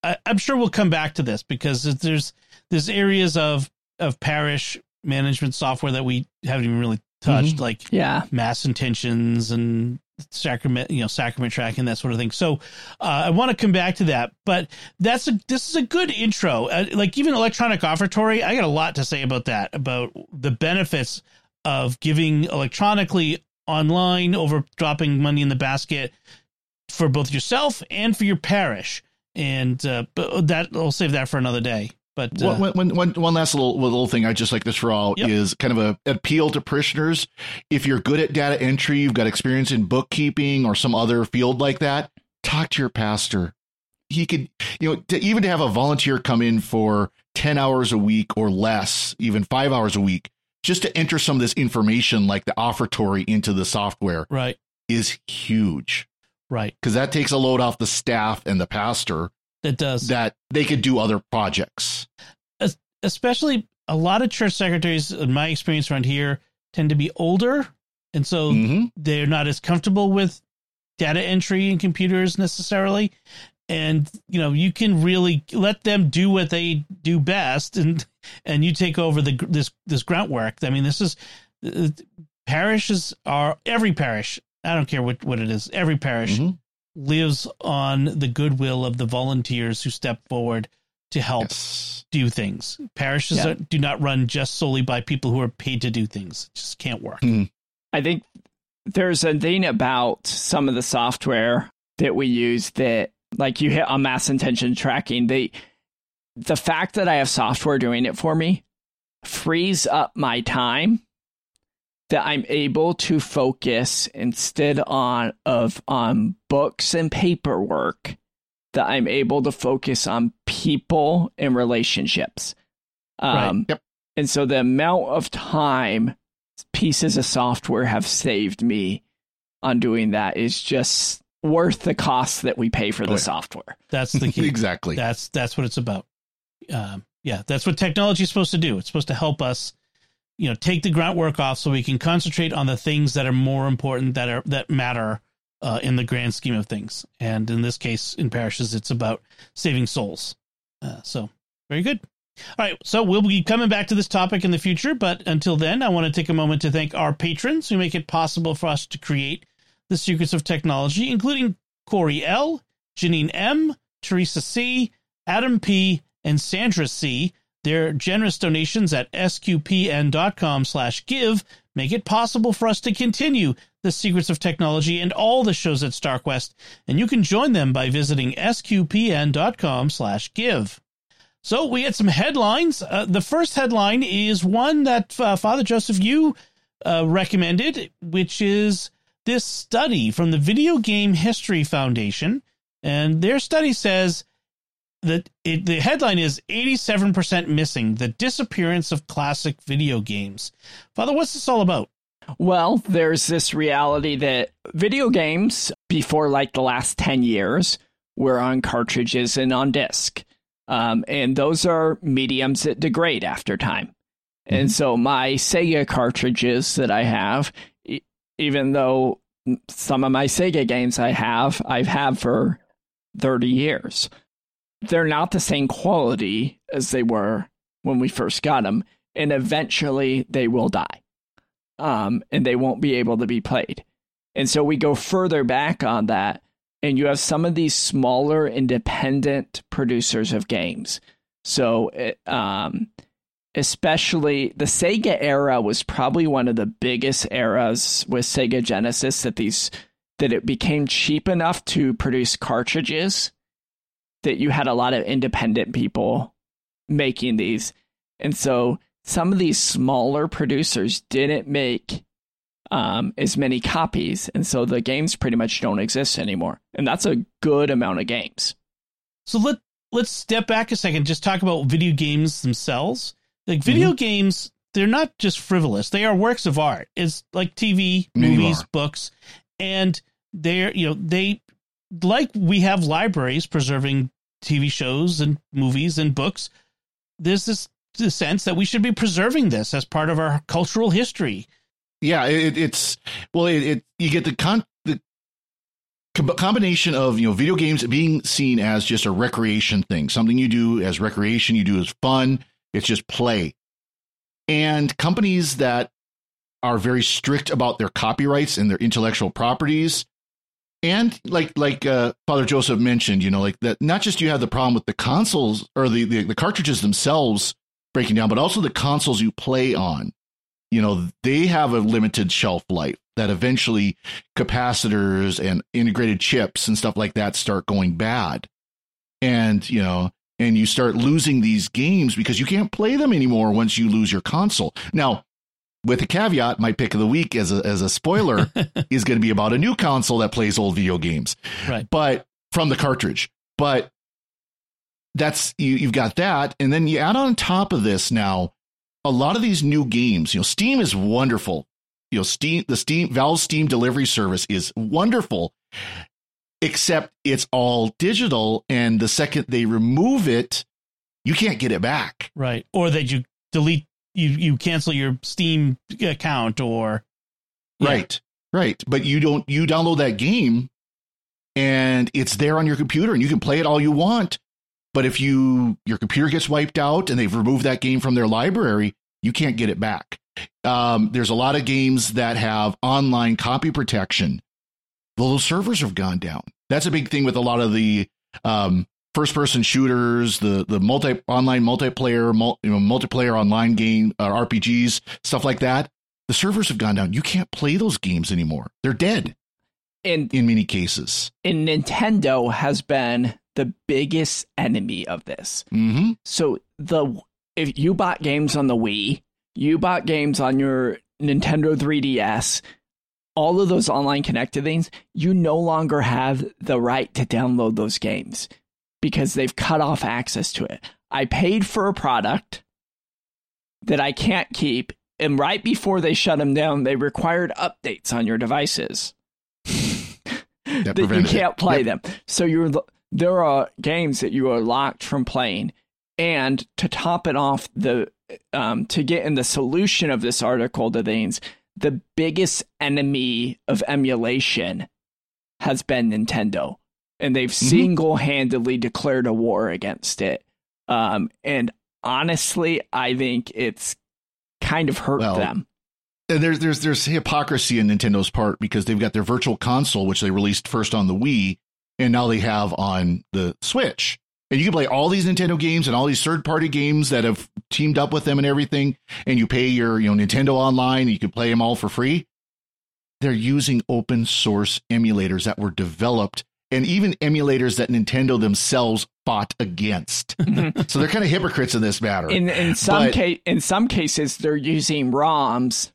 I, am sure we'll come back to this because there's there's areas of of parish management software that we haven't even really touched, mm-hmm. like yeah, mass intentions and sacrament, you know, sacrament tracking, that sort of thing. So uh, I want to come back to that, but that's a this is a good intro. Uh, like even electronic offertory, I got a lot to say about that, about the benefits of giving electronically online over dropping money in the basket for both yourself and for your parish. And uh, but that I'll save that for another day. But uh, one, one, one, one last little little thing I just like to throw out yep. is kind of a appeal to parishioners. If you're good at data entry, you've got experience in bookkeeping or some other field like that, talk to your pastor. He could, you know, to, even to have a volunteer come in for 10 hours a week or less, even five hours a week, just to enter some of this information like the offertory into the software. Right. Is huge. Right. Because that takes a load off the staff and the pastor that does that they could do other projects. Especially a lot of church secretaries, in my experience around here, tend to be older, and so mm-hmm. they're not as comfortable with data entry and computers necessarily. And you know, you can really let them do what they do best, and and you take over the this this grunt work. I mean, this is uh, parishes are every parish. I don't care what what it is. Every parish mm-hmm lives on the goodwill of the volunteers who step forward to help yes. do things. Parishes yeah. are, do not run just solely by people who are paid to do things. It just can't work. Mm. I think there's a thing about some of the software that we use that like you hit on mass intention tracking, they the fact that I have software doing it for me frees up my time that I'm able to focus instead on of on books and paperwork that I'm able to focus on people and relationships. Um, right. Yep. And so the amount of time pieces of software have saved me on doing that is just worth the cost that we pay for the oh, yeah. software. That's the [laughs] key. exactly. That's that's what it's about. Um, yeah, that's what technology is supposed to do. It's supposed to help us you know take the grunt work off so we can concentrate on the things that are more important that are that matter uh, in the grand scheme of things. And in this case, in parishes, it's about saving souls. Uh, so very good. All right, so we'll be coming back to this topic in the future, but until then, I want to take a moment to thank our patrons who make it possible for us to create the secrets of technology, including Corey L, Janine M, Teresa C, Adam P, and Sandra C. Their generous donations at sqpn.com slash give make it possible for us to continue the secrets of technology and all the shows at StarQuest, and you can join them by visiting sqpn.com slash give. So we had some headlines. Uh, the first headline is one that uh, Father Joseph you uh, recommended, which is this study from the Video Game History Foundation, and their study says that it, the headline is 87% missing the disappearance of classic video games. Father, what's this all about? Well, there's this reality that video games before like the last 10 years were on cartridges and on disc. Um, and those are mediums that degrade after time. Mm-hmm. And so my Sega cartridges that I have, even though some of my Sega games I have, I've had for 30 years, they're not the same quality as they were when we first got them. And eventually they will die. Um, and they won't be able to be played. And so we go further back on that and you have some of these smaller independent producers of games. So, um, especially the Sega era was probably one of the biggest eras with Sega Genesis that these that it became cheap enough to produce cartridges that you had a lot of independent people making these. And so some of these smaller producers didn't make um, as many copies, and so the games pretty much don't exist anymore, and that's a good amount of games. So let let's step back a second, just talk about video games themselves. Like video mm-hmm. games, they're not just frivolous; they are works of art. It's like TV, movies, books, and they're you know they like we have libraries preserving TV shows and movies and books. There's this, this sense that we should be preserving this as part of our cultural history yeah, it, it's well, it, it, you get the con the combination of you know video games being seen as just a recreation thing, something you do as recreation, you do as fun. It's just play, and companies that are very strict about their copyrights and their intellectual properties. And like like uh, Father Joseph mentioned, you know, like that. Not just you have the problem with the consoles or the, the, the cartridges themselves breaking down, but also the consoles you play on you know, they have a limited shelf life that eventually capacitors and integrated chips and stuff like that start going bad. And, you know, and you start losing these games because you can't play them anymore once you lose your console. Now, with a caveat, my pick of the week as a as a spoiler [laughs] is going to be about a new console that plays old video games. Right. But from the cartridge. But that's you you've got that and then you add on top of this now a lot of these new games, you know, Steam is wonderful. You know, Steam, the Steam, Valve Steam delivery service is wonderful, except it's all digital. And the second they remove it, you can't get it back. Right. Or that you delete, you, you cancel your Steam account or. Yeah. Right. Right. But you don't, you download that game and it's there on your computer and you can play it all you want but if you your computer gets wiped out and they've removed that game from their library, you can't get it back. Um, there's a lot of games that have online copy protection. Well, those servers have gone down. That's a big thing with a lot of the um, first person shooters, the the multi online multiplayer, multi, you know, multiplayer online game uh, RPGs, stuff like that. The servers have gone down. You can't play those games anymore. They're dead. And in many cases, and Nintendo has been the biggest enemy of this. Mm-hmm. So the if you bought games on the Wii, you bought games on your Nintendo 3DS, all of those online connected things, you no longer have the right to download those games because they've cut off access to it. I paid for a product that I can't keep, and right before they shut them down, they required updates on your devices that, that you can't play yep. them. So you're there are games that you are locked from playing. And to top it off, the um, to get in the solution of this article to things, the biggest enemy of emulation has been Nintendo, and they've Mm-hmm. single handedly declared a war against it. Um, and honestly, I think it's kind of hurt Well, them. And there's there's there's hypocrisy in Nintendo's part because they've got their virtual console, which they released first on the Wii, and now they have on the Switch. And you can play all these Nintendo games and all these third party games that have teamed up with them and everything. And you pay your you know Nintendo Online, and you can play them all for free. They're using open source emulators that were developed, and even emulators that Nintendo themselves fought against. [laughs] Mm-hmm. so they're kind of hypocrites in this matter. In in some But- case, in some cases, they're using ROMs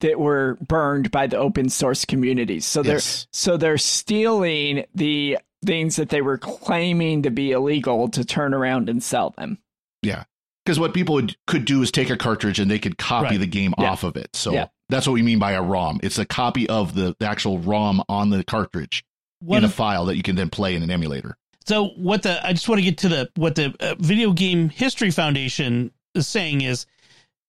that were burned by the open source communities. So they're Yes. so they're stealing the things that they were claiming to be illegal to turn around and sell them. Yeah. Because what people would, could do is take a cartridge and they could copy Right. the game Yeah. off of it. So Yeah. that's what we mean by a ROM. It's a copy of the, the actual ROM on the cartridge One in a file that you can then play in an emulator. So what the I just want to get to the what the uh, Video Game History Foundation is saying is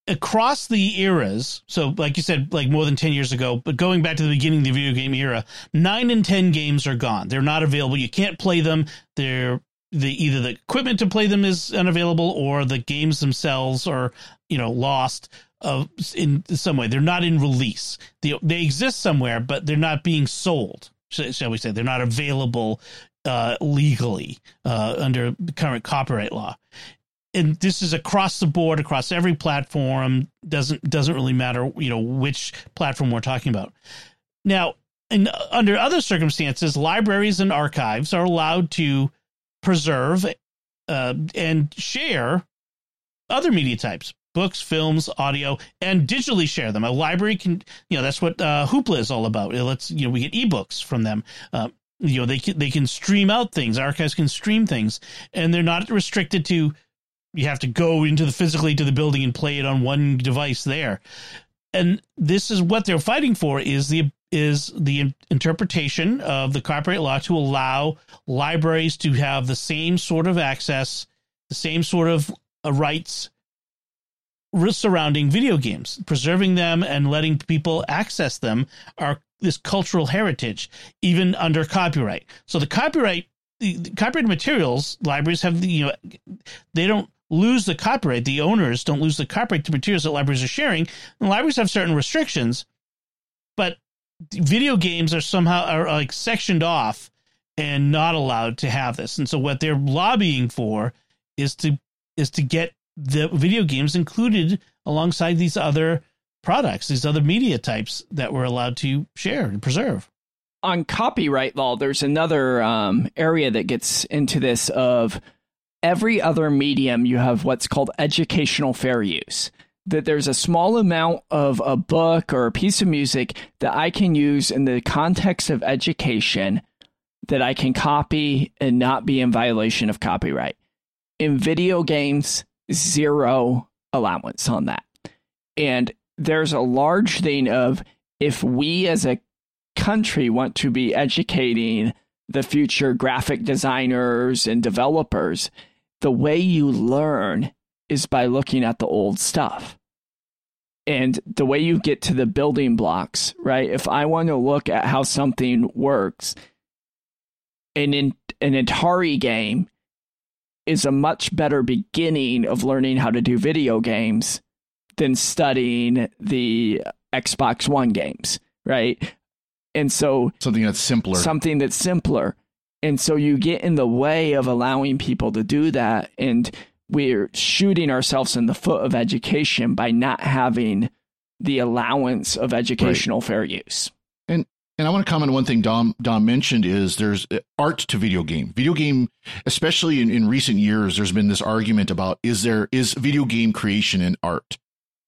across the eras. So like you said, like more than ten years ago, but going back to the beginning of the video game era, nine and ten games are gone. They're not available. You can't play them. They're the either the equipment to play them is unavailable or the games themselves are you know lost uh, in some way. They're not in release. They they exist somewhere, but they're not being sold. sh- Shall we say they're not available uh, legally uh, under current copyright law. And this is across the board, across every platform. doesn't doesn't really matter, you know, which platform we're talking about. Now, under other circumstances, libraries and archives are allowed to preserve uh, and share other media types books films audio and digitally share them a library can you know that's what uh, hoopla is all about it lets you know we get ebooks from them uh, you know they can, they can stream out things archives can stream things and they're not restricted to you have to go into the physically to the building and play it on one device there. And this is what they're fighting for is the is the interpretation of the copyright law to allow libraries to have the same sort of access the same sort of uh, rights surrounding video games. Preserving them and letting people access them are this cultural heritage even under copyright. So the copyright the, copyrighted materials libraries have the you know they don't lose the copyright. The owners don't lose the copyright to materials that libraries are sharing. And libraries have certain restrictions but video games are somehow are like sectioned off and not allowed to have this. And so what they're lobbying for is to is to get the video games included alongside these other products these other media types that we're allowed to share and preserve. On copyright law, there's another um, area that gets into this of every other medium, you have what's called educational fair use. That there's a small amount of a book or a piece of music that I can use in the context of education that I can copy and not be in violation of copyright. In video games, zero allowance on that. And there's a large thing of if we as a country want to be educating the future graphic designers and developers, the way you learn is by looking at the old stuff. And the way you get to the building blocks, right? If I want to look at how something works, an, in, an Atari game is a much better beginning of learning how to do video games than studying the Xbox One games, right? And so Something that's simpler. something that's simpler. And so you get in the way of allowing people to do that. And we're shooting ourselves in the foot of education by not having the allowance of educational fair use. And and I want to comment on one thing Dom Dom mentioned is there's uh, art to video game. Video game, especially in, in recent years, there's been this argument about is there is video game creation an art?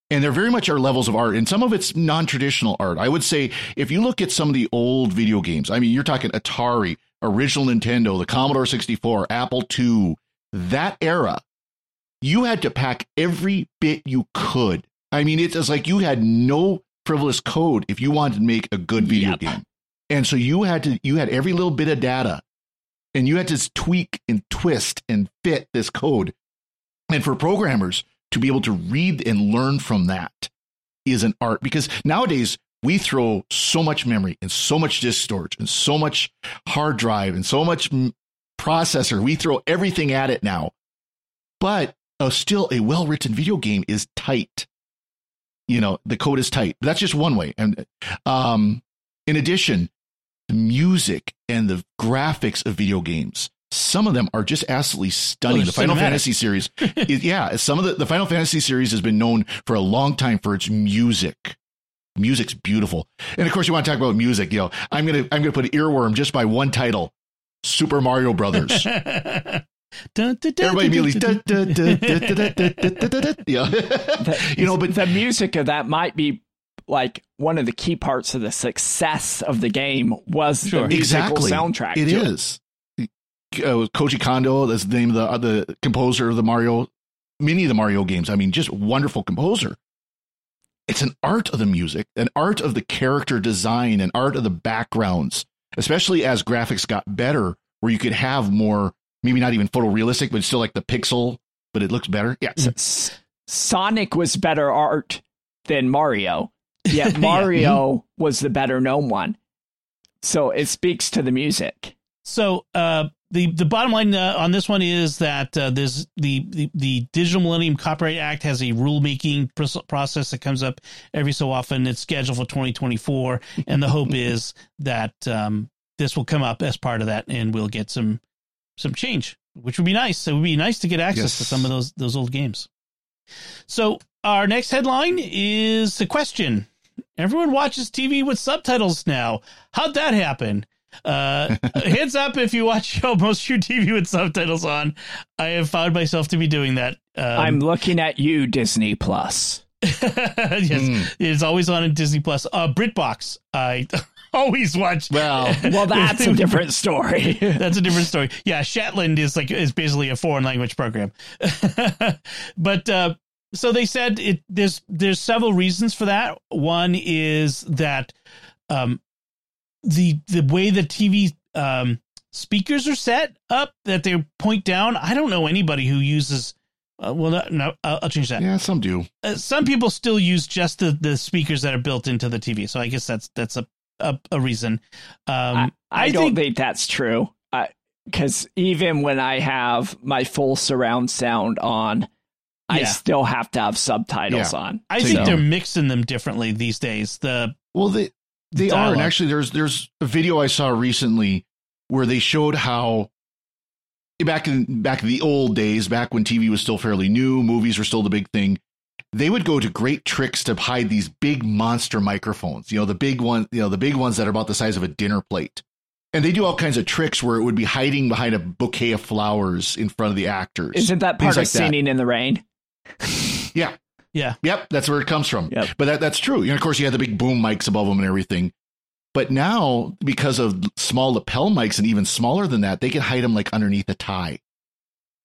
And there very much are levels of art, and some of it's non-traditional art. I would say if you look at some of the old video games, I mean, you're talking Atari, original Nintendo, the Commodore 64, Apple II, that era, you had to pack every bit you could. I mean, it's like you had no frivolous code if you wanted to make a good video Yep. game. And so you had to you had every little bit of data and you had to tweak and twist and fit this code. And for programmers to be able to read and learn from that is an art because nowadays we throw so much memory and so much disk storage and so much hard drive and so much processor. We throw everything at it now. But uh, still, a well written video game is tight. You know, the code is tight. That's just one way. And um, in addition, the music and the graphics of video games some of them are just absolutely stunning. Oh, the Final cinematic. Fantasy series, [laughs] is, yeah, some of the, the Final Fantasy series has been known for a long time for its music music's beautiful. And of course, you want to talk about music. You know, I'm gonna I'm gonna put an earworm just by one title: Super Mario Brothers. Everybody yeah. you know, but the music of that might be like one of the key parts of the success of the game was sure. the exactly. soundtrack. It is. Koichi Uh, Koji Kondo, that's the name of the, uh, the composer of the Mario, many of the Mario games. I mean, just wonderful composer. It's an art of the music, an art of the character design, an art of the backgrounds, especially as graphics got better, where you could have more, maybe not even photorealistic, but still like the pixel, but it looks better. Yeah, S- S- Sonic was better art than Mario, yet [laughs] Yeah. Mm-hmm. Mario was the better known one. So it speaks to the music. So uh, the the bottom line uh, on this one is that uh, there's the, the the Digital Millennium Copyright Act has a rulemaking pr- process that comes up every so often. It's scheduled for 2024, and the hope is that um, this will come up as part of that, and we'll get some some change, which would be nice. It would be nice to get access to some of those those old games. So our next headline is the question. Everyone watches TV with subtitles now. How'd that happen? Uh, heads up if you watch [laughs] almost your TV with subtitles on. I have found myself to be doing that. Um, I'm looking at you, Disney Plus. [laughs] yes, Mm. it's always on in Disney Plus. Uh, BritBox. I [laughs] always watch. Well, Well, that's a different story. That's a different story. Yeah, Shetland is like is basically a foreign language program. but uh, so they said it. There's there's several reasons for that. One is that um, the the way the TV um, speakers are set up that they point down. I don't know anybody who uses. Uh, well, no, no I'll, I'll change that. yeah, some do. Uh, some people still use just the, the speakers that are built into the TV. So I guess that's that's a a, a reason. Um, I, I, don't think think, that's true. Because even when I have my full surround sound on, I still have to have subtitles Yeah. on. I So, think they're mixing them differently these days. The Well, they they are, and actually, there's there's a video I saw recently where they showed how back in back in the old days, back when TV was still fairly new, movies were still the big thing. They would go to great tricks to hide these big monster microphones. You know, the big one, you know, the big ones that are about the size of a dinner plate. And they do all kinds of tricks where it would be hiding behind a bouquet of flowers in front of the actors. Isn't that part of like that. Singing in the Rain? Yeah. Yeah. Yep. That's where it comes from. Yep. But that, that's true. You know, of course, you had the big boom mics above them and everything. But now, because of small lapel mics and even smaller than that, they can hide them like underneath a tie.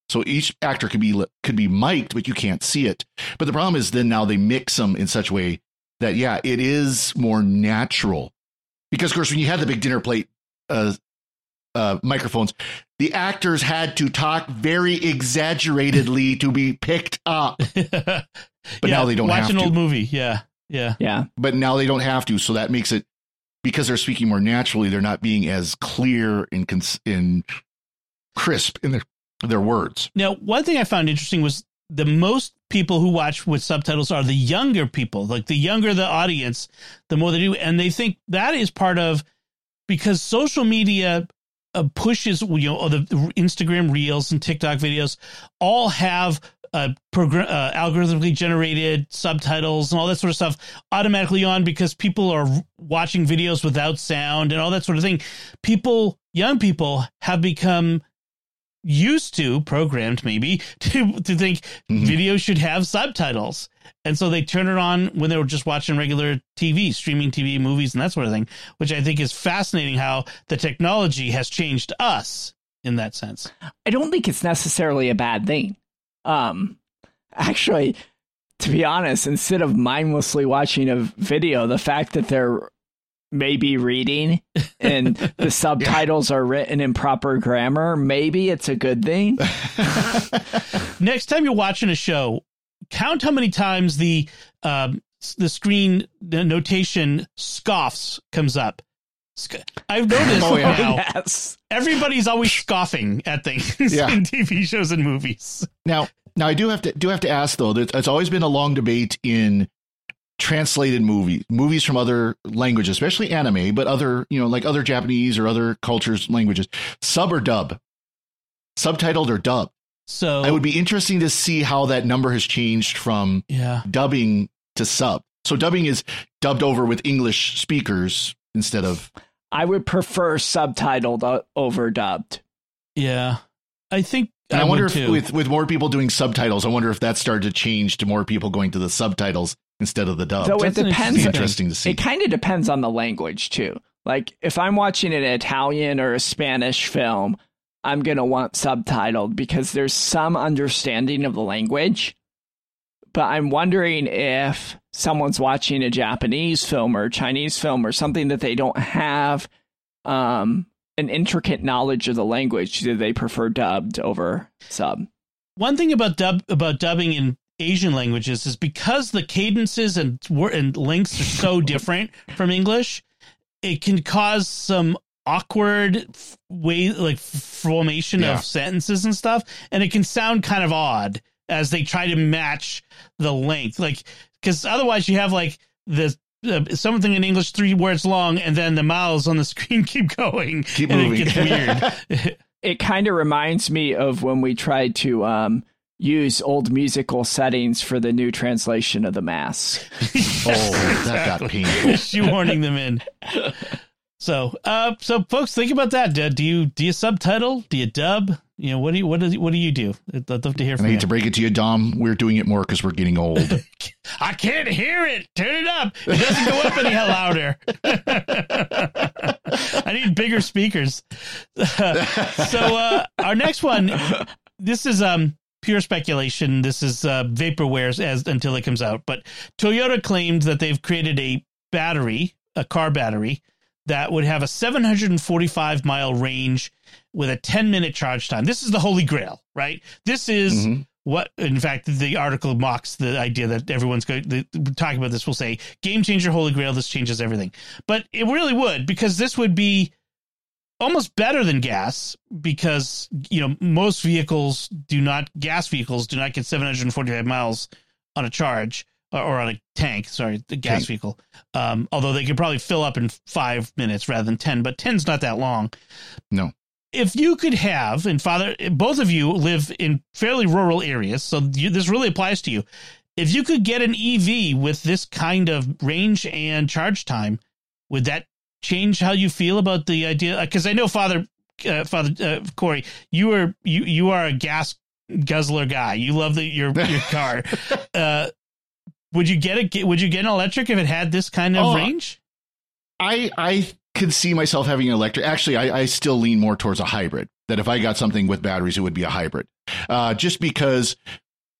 So each actor could be could be mic'd, but you can't see it. But the problem is then now they mix them in such a way that yeah, it is more natural. Because of course, when you had the big dinner plate uh, uh, microphones, the actors had to talk very exaggeratedly to be picked up. [laughs] but now they don't watch have an to. old movie. Yeah, yeah, Yeah. but now they don't have to. So that makes it because they're speaking more naturally. They're not being as clear and cons- and crisp in their their words. Now, one thing I found interesting was the most people who watch with subtitles are the younger people. Like the younger the audience, the more they do, and they think that is part of because social media uh, pushes you know the Instagram reels and TikTok videos all have uh, progr- uh, algorithmically generated subtitles and all that sort of stuff automatically on because people are watching videos without sound and all that sort of thing. People, young people, have become used to programmed maybe [laughs] to to think Mhm. videos should have subtitles and so they turn it on when they were just watching regular tv streaming tv movies and that sort of thing which i think is fascinating how the technology has changed us in that sense I don't think it's necessarily a bad thing. Um, actually, to be honest, instead of mindlessly watching a video, the fact that they're maybe reading and the [laughs] subtitles are written in proper grammar, maybe it's a good thing. [laughs] [laughs] next time you're watching a show count how many times the um, the screen the notation scoffs comes up. I've [laughs] noticed Oh, yeah. now yes. everybody's always scoffing at things [laughs] Yeah. in TV shows and movies. Now, now I do have to do have to ask though. That it's always been a long debate in translated movies, movies from other languages, especially anime, but other you know like other Japanese or other cultures languages, sub or dub, subtitled or dub. So It would be interesting to see how that number has changed from yeah. dubbing to sub. So dubbing is dubbed over with English speakers instead of I would prefer subtitled uh, over dubbed. Yeah. I think And I, wonder if too. with with more people doing subtitles, I wonder if that started to change to more people going to the subtitles instead of the dub. So it That's an depends. Interesting interesting to see. It kind of depends on the language too. Like if I'm watching an Italian or a Spanish film, I'm going to want subtitled because there's some understanding of the language. But I'm wondering if someone's watching a Japanese film or a Chinese film or something that they don't have um, an intricate knowledge of the language, do they prefer dubbed over sub? One thing about dub about dubbing in Asian languages is because the cadences and and lengths are so different from English, it can cause some awkward f- way like formation Yeah. of sentences and stuff, and it can sound kind of odd as they try to match the length, like because otherwise you have like the. Uh, something in English three words long, and then the mouths on the [laughs] screen keep going, Keep and moving. it gets weird. [laughs] it kind of reminds me of when we tried to um, use old musical settings for the new translation of the mass. [laughs] oh, that got painful. shoehorning them in. So, uh, so folks, think about that. Do, you do you subtitle? Do you dub? You know, what do you what do what do you do? I'd love to hear from I you. to break it to you, Dom. We're doing it more because we're getting old. [laughs] I can't hear it. Turn it up. It doesn't go up any louder. [laughs] I need bigger speakers. [laughs] so, uh, our next one. This is um pure speculation. This is uh, vaporware as until it comes out. But Toyota claimed that they've created a battery, a car battery, that would have a 745 mile range with a 10 minute charge time. This is the holy grail, right? This is Mhm. what, in fact, the article mocks the idea that everyone's going to talking about this will say game changer, holy grail. This changes everything, but it really would because this would be almost better than gas because you know most vehicles do not gas vehicles do not get 745 miles on a charge or, on a tank sorry the gas Tank. vehicle. Um, although they could probably fill up in five minutes rather than 10 but 10's not that long. No. if you could have and father both of you live in fairly rural areas so you, this really applies to you. If you could get an ev with this kind of range and charge time would that change how you feel about the idea? Because i know father uh, father uh, Cory you are you you are a gas guzzler guy. You love the your your car. [laughs] Uh would you get it would you get an electric if it had this kind of Oh, range I I could see myself having an electric. Actually, I, I still lean more towards a hybrid. That if I got something with batteries, it would be a hybrid. Uh, just because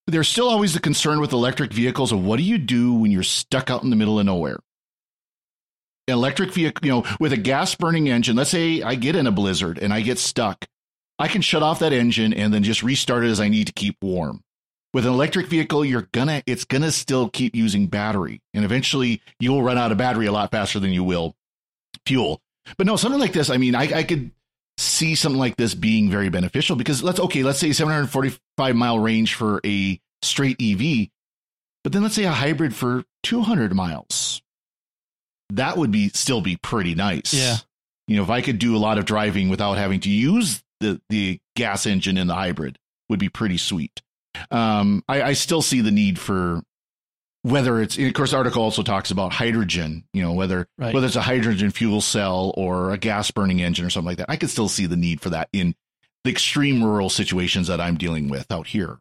there's still always the concern with electric vehicles of what do you do when you're stuck out in the middle of nowhere. Electric vehicle, you know, with a gas burning engine. Let's say I get in a blizzard and I get stuck. I can shut off that engine and then just restart it as I need to keep warm. With an electric vehicle, you're gonna it's gonna still keep using battery, and eventually you'll run out of battery a lot faster than you will fuel. But no, something like this, I mean, I, I could see something like this being very beneficial because let's okay, let's say 745 mile range for a straight EV, but then let's say a hybrid for 200 miles. That would be still be pretty nice. Yeah. You know, if I could do a lot of driving without having to use the the gas engine in the hybrid, would be pretty sweet. Um, I, I still see the need for whether it's of course the article also talks about hydrogen you know whether Right. whether it's a hydrogen fuel cell or a gas burning engine or something like that i could still see the need for that in the extreme rural situations that i'm dealing with out here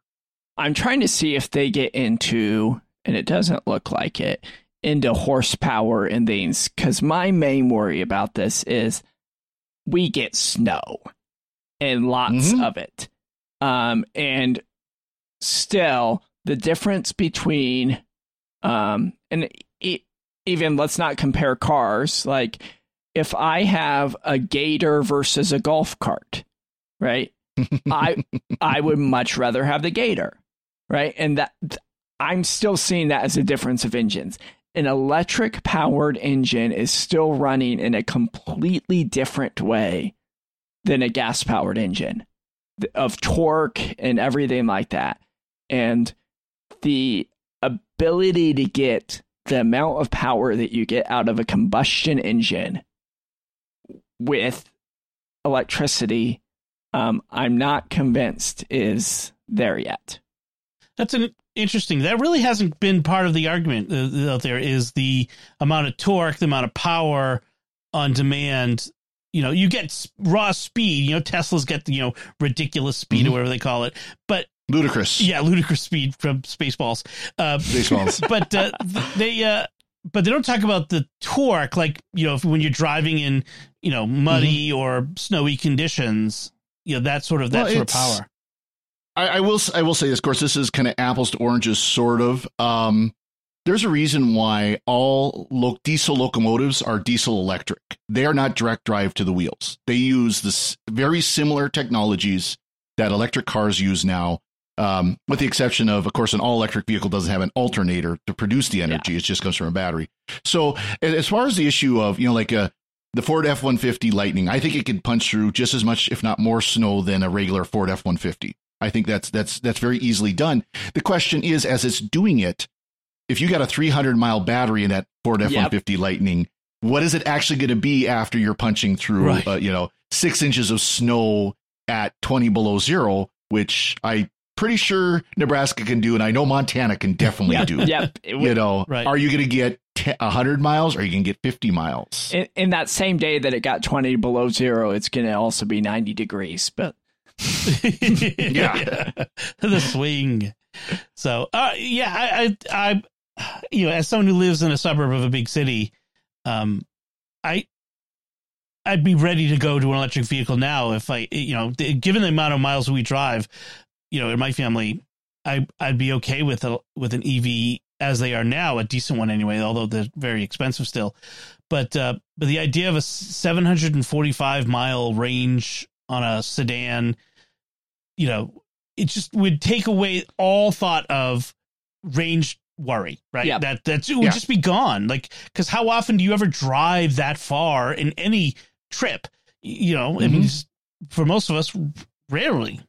I'm trying to see if they get into, and it doesn't look like it, into horsepower and things. Because my main worry about this is we get snow and lots Mhm. of it. Um, and still, the difference between, um, and e- even let's not compare cars. Like, if I have a gator versus a golf cart, right? [laughs] I I would much rather have the gator, right? And that I'm still seeing that as a difference of engines. An electric powered engine is still running in a completely different way than a gas powered engine of torque and everything like that. And the ability to get the amount of power that you get out of a combustion engine with electricity, um, I'm not convinced is there yet. That's an interesting. That really hasn't been part of the argument uh, out there. Is the amount of torque, the amount of power on demand. You know, you get raw speed. You know, Teslas get you know ridiculous speed mm-hmm. or whatever they call it, but ludicrous. Yeah, ludicrous speed from Spaceballs. Uh, Spaceballs. [laughs] but uh, they. Uh, but they don't talk about the torque, like you know, when you're driving in, you know, muddy mm-hmm. or snowy conditions. You know, that sort of that well, sort of power. I, I, will I will say this. Of course, this is kind of apples to oranges, sort of. Um, there's a reason why all lo- diesel locomotives are diesel electric. They are not direct drive to the wheels. They use this very similar technologies that electric cars use now, um, with the exception of, of course, an all electric vehicle doesn't have an alternator to produce the energy. Yeah. It just comes from a battery. So, as far as the issue of, you know, like a uh, the Ford F 150 Lightning, I think it could punch through just as much, if not more, snow than a regular Ford F 150. I think that's that's that's very easily done. The question is, as it's doing it, if you got a 300 mile battery in that Ford F-150 yep. Lightning, what is it actually going to be after you're punching through, right. uh, you know, six inches of snow at 20 below zero, which I pretty sure Nebraska can do, and I know Montana can definitely yep. do. Yep. you know, right. are you going to get 100 miles or are you going to get 50 miles? In, in, that same day that it got 20 below zero, it's going to also be 90 degrees. But [laughs] yeah. [laughs] the swing. So, uh, yeah, I, I, I, you know, as someone who lives in a suburb of a big city, um, I, I'd be ready to go to an electric vehicle now if I, you know, given the amount of miles we drive, you know, in my family, I, I'd be okay with a with an EV as they are now, a decent one anyway, although they're very expensive still. But uh, but the idea of a 745 mile range on a sedan, you know, it just would take away all thought of range worry, right? Yeah. That that's it would yeah. just be gone. Like, because how often do you ever drive that far in any trip? You know, mm-hmm. I mean, mm-hmm. for most of us, rarely.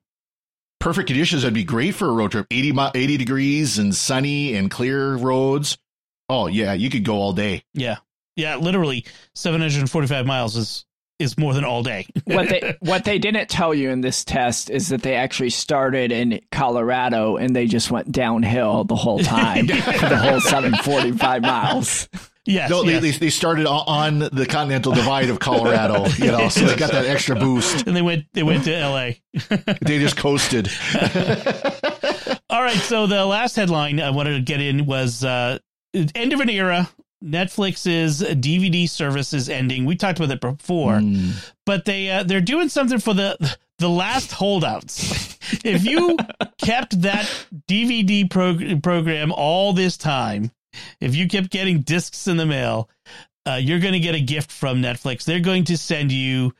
Perfect conditions. That'd be great for a road trip. 80, 80 degrees and sunny and clear roads. Oh yeah, you could go all day. Yeah, yeah. Literally, seven hundred and forty-five miles is is more than all day. [laughs] what they [laughs] what they didn't tell you in this test is that they actually started in Colorado and they just went downhill the whole time [laughs] for the whole 745 miles. Yes, no, yes. They, they started on the continental divide of Colorado, [laughs] you know, so they got that extra boost. And they went they went to L.A. they just coasted. [laughs] All right, so the last headline I wanted to get in was uh, end of an era. Netflix's DVD service is ending. We talked about it before, mm. but they uh, they're doing something for the the last holdouts. if you [laughs] kept that DVD prog- program all this time, if you kept getting discs in the mail, uh, you're going to get a gift from Netflix. They're going to send you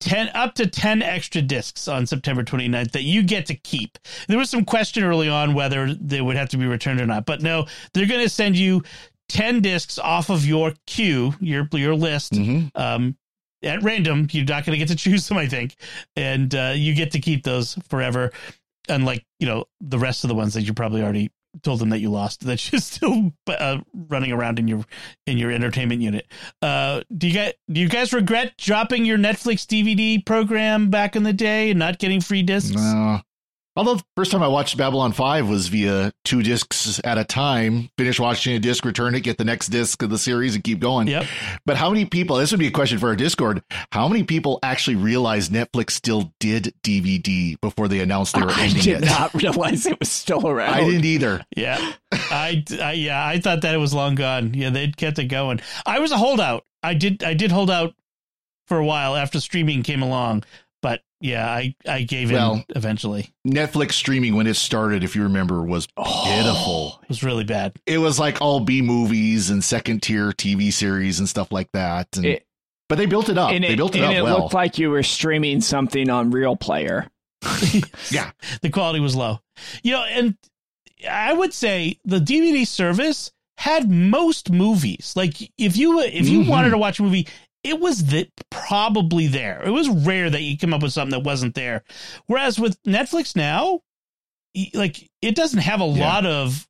10 up to 10 extra discs on September 29th that you get to keep. There was some question early on whether they would have to be returned or not, but no, they're going to send you 10 discs off of your queue, your your list. Mm-hmm. Um, at random, you're not going to get to [laughs] choose them, I think, and uh, you get to keep those forever. Unlike you know the rest of the ones that you probably already told them that you lost, [laughs] that you're still uh, running around in your in your entertainment unit. Uh, do you guys do you guys regret dropping your Netflix DVD program back in the day and not getting free discs? No, Although the first time I watched Babylon 5 was via two discs at a time, finish watching a disc, return it, get the next disc of the series and keep going. Yep. But how many people, this would be a question for our Discord, how many people actually realized Netflix still did DVD before they announced they were ending it? I did not [laughs] realize it was still around. I didn't either. Yeah. I, I, yeah, I thought that it was long gone. Yeah, they'd kept it going. I was a holdout. I did, I did hold out for a while after streaming came along, but yeah, I, I gave well, in eventually. Netflix streaming when it started, if you remember, was oh, pitiful. It was really bad. It was like all B movies and second tier TV series and stuff like that. And, it, but they built it up. They built it up it well. looked like you were streaming something on Real Player. [laughs] yeah, the quality was low. You know, and I would say the DVD service had most movies. Like if you if you Mhm. wanted to watch a movie, it was that probably there. It was rare that you come up with something that wasn't there. Whereas with Netflix now, like it doesn't have a Yeah. lot of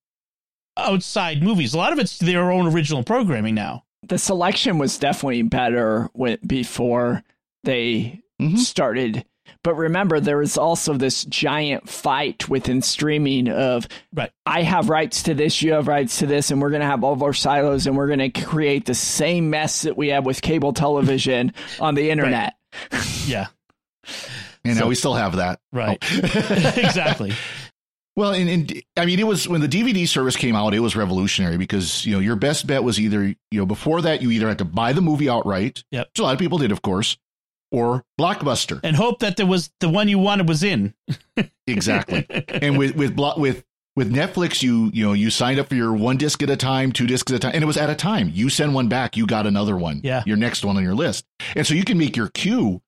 outside movies. A lot of it's their own original programming now. The selection was definitely better when, before they Mhm. started. But remember, there is also this giant fight within streaming of Right. I have rights to this, you have rights to this, and we're going to have all of our silos, and we're going to create the same mess that we have with cable television [laughs] on the internet. Yeah. [laughs] And So- we still have that. Right. Oh. [laughs] exactly. Well, and, and I mean, it was when the DVD service came out, it was revolutionary because you know your best bet was either you know before that you either had to buy the movie outright, Yep. which a lot of people did, of course, or Blockbuster. And hope that there was the one you wanted was in. [laughs] Exactly. and with with with with Netflix, you you know you signed up for your one disc at a time, two discs at a time, and it was at a time. You send one back, you got another one. Yeah. your next one on your list, and so you can make your queue,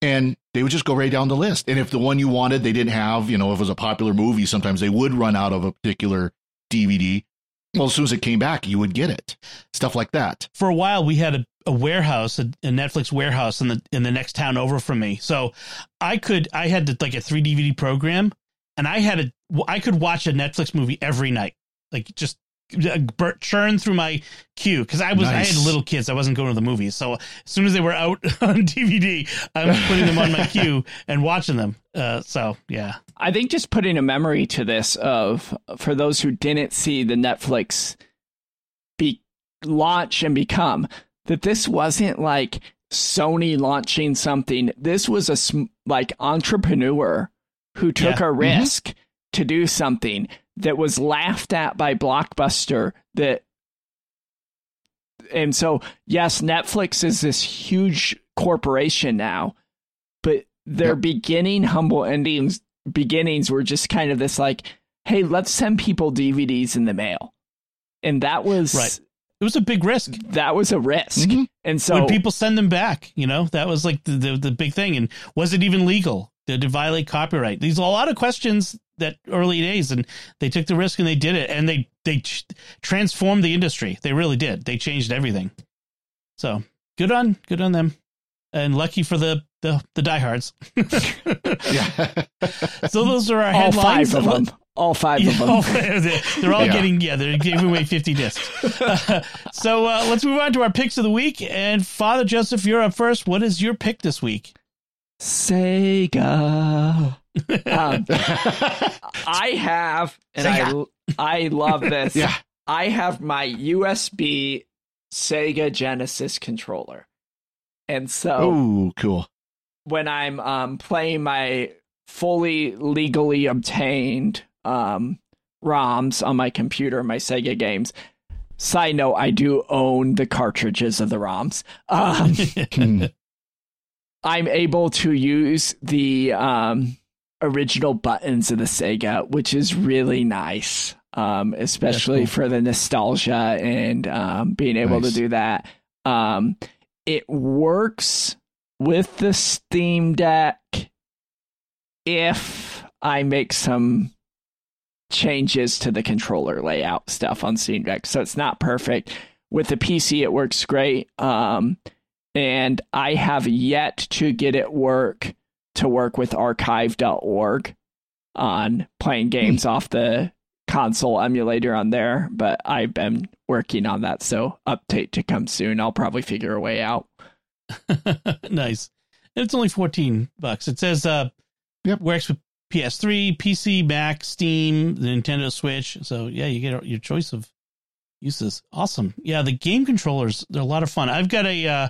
and they would just go right down the list. And if the one you wanted they didn't have, you know, if it was a popular movie, sometimes they would run out of a particular DVD. Well, as soon as it came back, you would get it. Stuff like that. for a while we had a, a warehouse a, a netflix warehouse in the in the next town over from me. So i could i had to, like a three dvd program and i had a i could watch a netflix movie every night. Like just uh, churn through my queue because i was i had little kids. I wasn't going to the movies. So as soon as they were out [laughs] on dvd i was putting them on my [laughs] queue and watching them uh, so yeah I think just putting a memory to this of for those who didn't see the Netflix be launch and become that this wasn't like Sony launching something. This was a sm- like entrepreneur who took Yeah. a risk to do something that was laughed at by Blockbuster that and so yes, Netflix is this huge corporation now, their Yep. beginning humble endings beginnings were just kind of this like, hey, let's send people DVDs in the mail. And that was Right. it was a big risk that was a risk. Mhm. And so when people send them back you know that was like the, the, the big thing and was it even legal did it violate copyright these are a lot of questions that early days and they took the risk and they did it and they they ch- transformed the industry they really did they changed everything so good on good on them and lucky for the the, the diehards [laughs] Yeah. so those are our all headlines five of them. All five yeah, of them. all- they're, they're all Yeah. getting yeah they're giving away 50 discs Uh, [laughs] so uh, let's move on to our picks of the week and father joseph you're up first what is your pick this week Sega. [laughs] Um, I have, and I I love this. yeah. I have my USB Sega Genesis controller, and so Oh, cool. When I'm um, playing my fully legally obtained um, ROMs on my computer, my Sega games. Side note: I do own the cartridges of the ROMs. Um, Hmm. [laughs] I'm able to use the um, original buttons of the Sega, which is really nice, um, especially cool. for the nostalgia and um, being able Nice. to do that. Um, it works with the Steam Deck if I make some changes to the controller layout stuff on Steam Deck. So it's not perfect. With the PC, it works great. Um, and I have yet to get it work to work with archive.org on playing games off the console emulator on there, but I've been working on that. So update to come soon. I'll probably figure a way out. [laughs] nice. And it's only 14 bucks. It says uh Yep. works with PS3, PC, Mac, Steam, the Nintendo Switch. So yeah, you get your choice of uses. Awesome. Yeah, the game controllers, they're a lot of fun. I've got a uh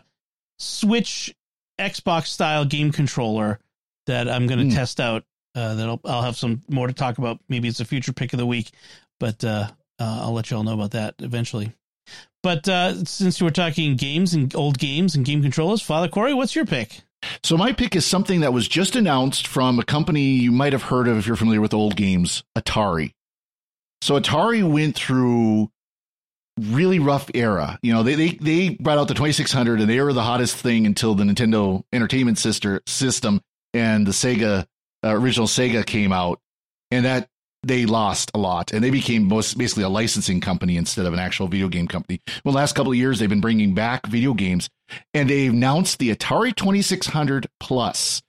Switch Xbox style game controller that I'm going to Hmm. test out. Uh, that I'll, I'll have some more to talk about. Maybe it's a future pick of the week, but uh, uh, I'll let you all know about that eventually. But uh, since we're talking games and old games and game controllers, Father Cory, what's your pick? So my pick is something that was just announced from a company you might have heard of if you're familiar with old games, Atari. So Atari went through really rough era. You know, they they they brought out the 2600 and they were the hottest thing until the Nintendo Entertainment Sister system and the Sega uh, original Sega came out, and that they lost a lot and they became most basically a licensing company instead of an actual video game company. Well, last couple of years they've been bringing back video games and they announced the Atari 2600 Plus.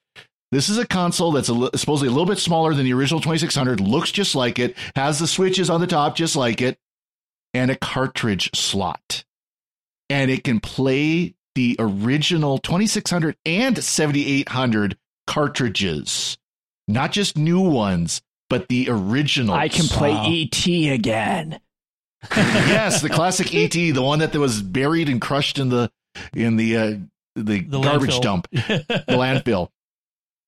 This is a console that's a, supposedly a little bit smaller than the original 2600, looks just like it, has the switches on the top just like it, and a cartridge slot. And it can play the original 2600 and 7800 cartridges, not just new ones, but the original. I can play wow. ET again. [laughs] yes, the [laughs] classic ET, the one that was buried and crushed in the in the uh, the, the garbage landfill. dump, [laughs] the landfill.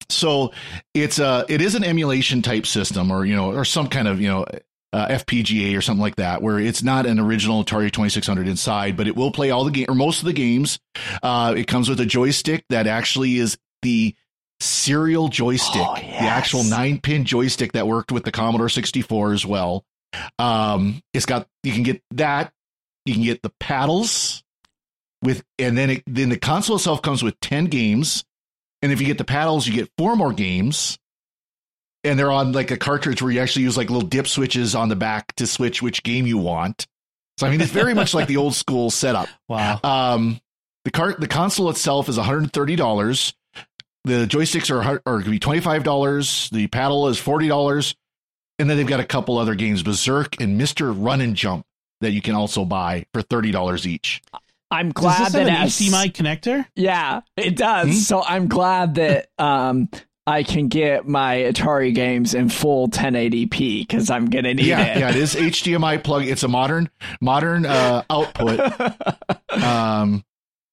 So it's a it is an emulation type system, or you know, or some kind of you know uh, FPGA or something like that, where it's not an original Atari 2600 inside, but it will play all the game or most of the games. Uh, it comes with a joystick that actually is the serial joystick, oh, yes. the actual nine pin joystick that worked with the Commodore 64 as well. Um, it's got you can get that, you can get the paddles with, and then it, then the console itself comes with 10 games. And if you get the paddles, you get four more games. And they're on like a cartridge where you actually use like little dip switches on the back to switch which game you want. So I mean, it's very much like the [laughs] old school setup. Wow. Um, the cart, the console itself is one hundred thirty dollars. The joysticks are are going to be twenty five dollars. The paddle is forty dollars, and then they've got a couple other games, Berserk and Mister Run and Jump, that you can also buy for thirty dollars each. I'm glad that it has HDMI connector. Yeah, it does. Mm-hmm. So I'm glad that um, I can get my Atari games in full 1080p because I'm gonna need yeah, it. Yeah, it is HDMI plug. It's a modern modern uh, output. [laughs] um,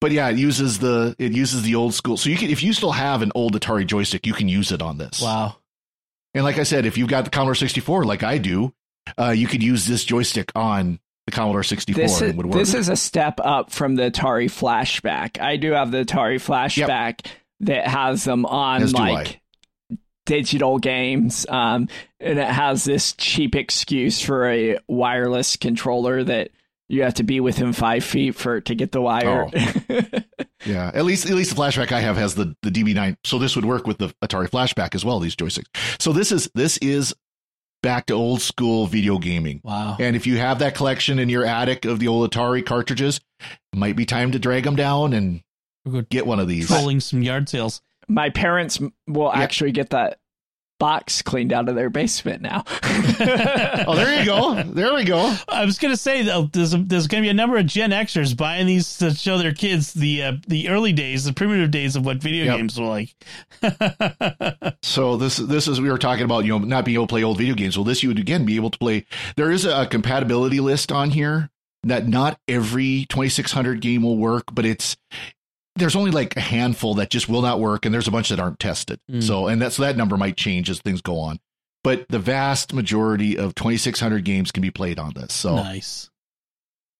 but yeah, it uses the it uses the old school. So you can if you still have an old Atari joystick, you can use it on this. Wow. And like I said, if you've got the Commodore 64, like I do, uh, you could use this joystick on the Commodore 64 this is, would work. This is a step up from the Atari Flashback. I do have the Atari Flashback yep. that has them on As like digital games, um, and it has this cheap excuse for a wireless controller that you have to be within five feet for to get the wire. Oh. [laughs] yeah, at least at least the flashback I have has the the DB9, so this would work with the Atari Flashback as well. These joysticks. So this is this is back to old school video gaming. Wow. And if you have that collection in your attic of the old Atari cartridges, it might be time to drag them down and get one of these. Trolling some yard sales. My parents will yep. actually get that box cleaned out of their basement now. [laughs] oh, there you go. There we go. I was going to say though, there's there's going to be a number of Gen Xers buying these to show their kids the uh, the early days, the primitive days of what video yep. games were like. [laughs] so this this is we were talking about you know not being able to play old video games. Well, this you would again be able to play. There is a compatibility list on here that not every 2600 game will work, but it's there's only like a handful that just will not work, and there's a bunch that aren't tested. Mm. So, and that's so that number might change as things go on. But the vast majority of 2,600 games can be played on this. So nice.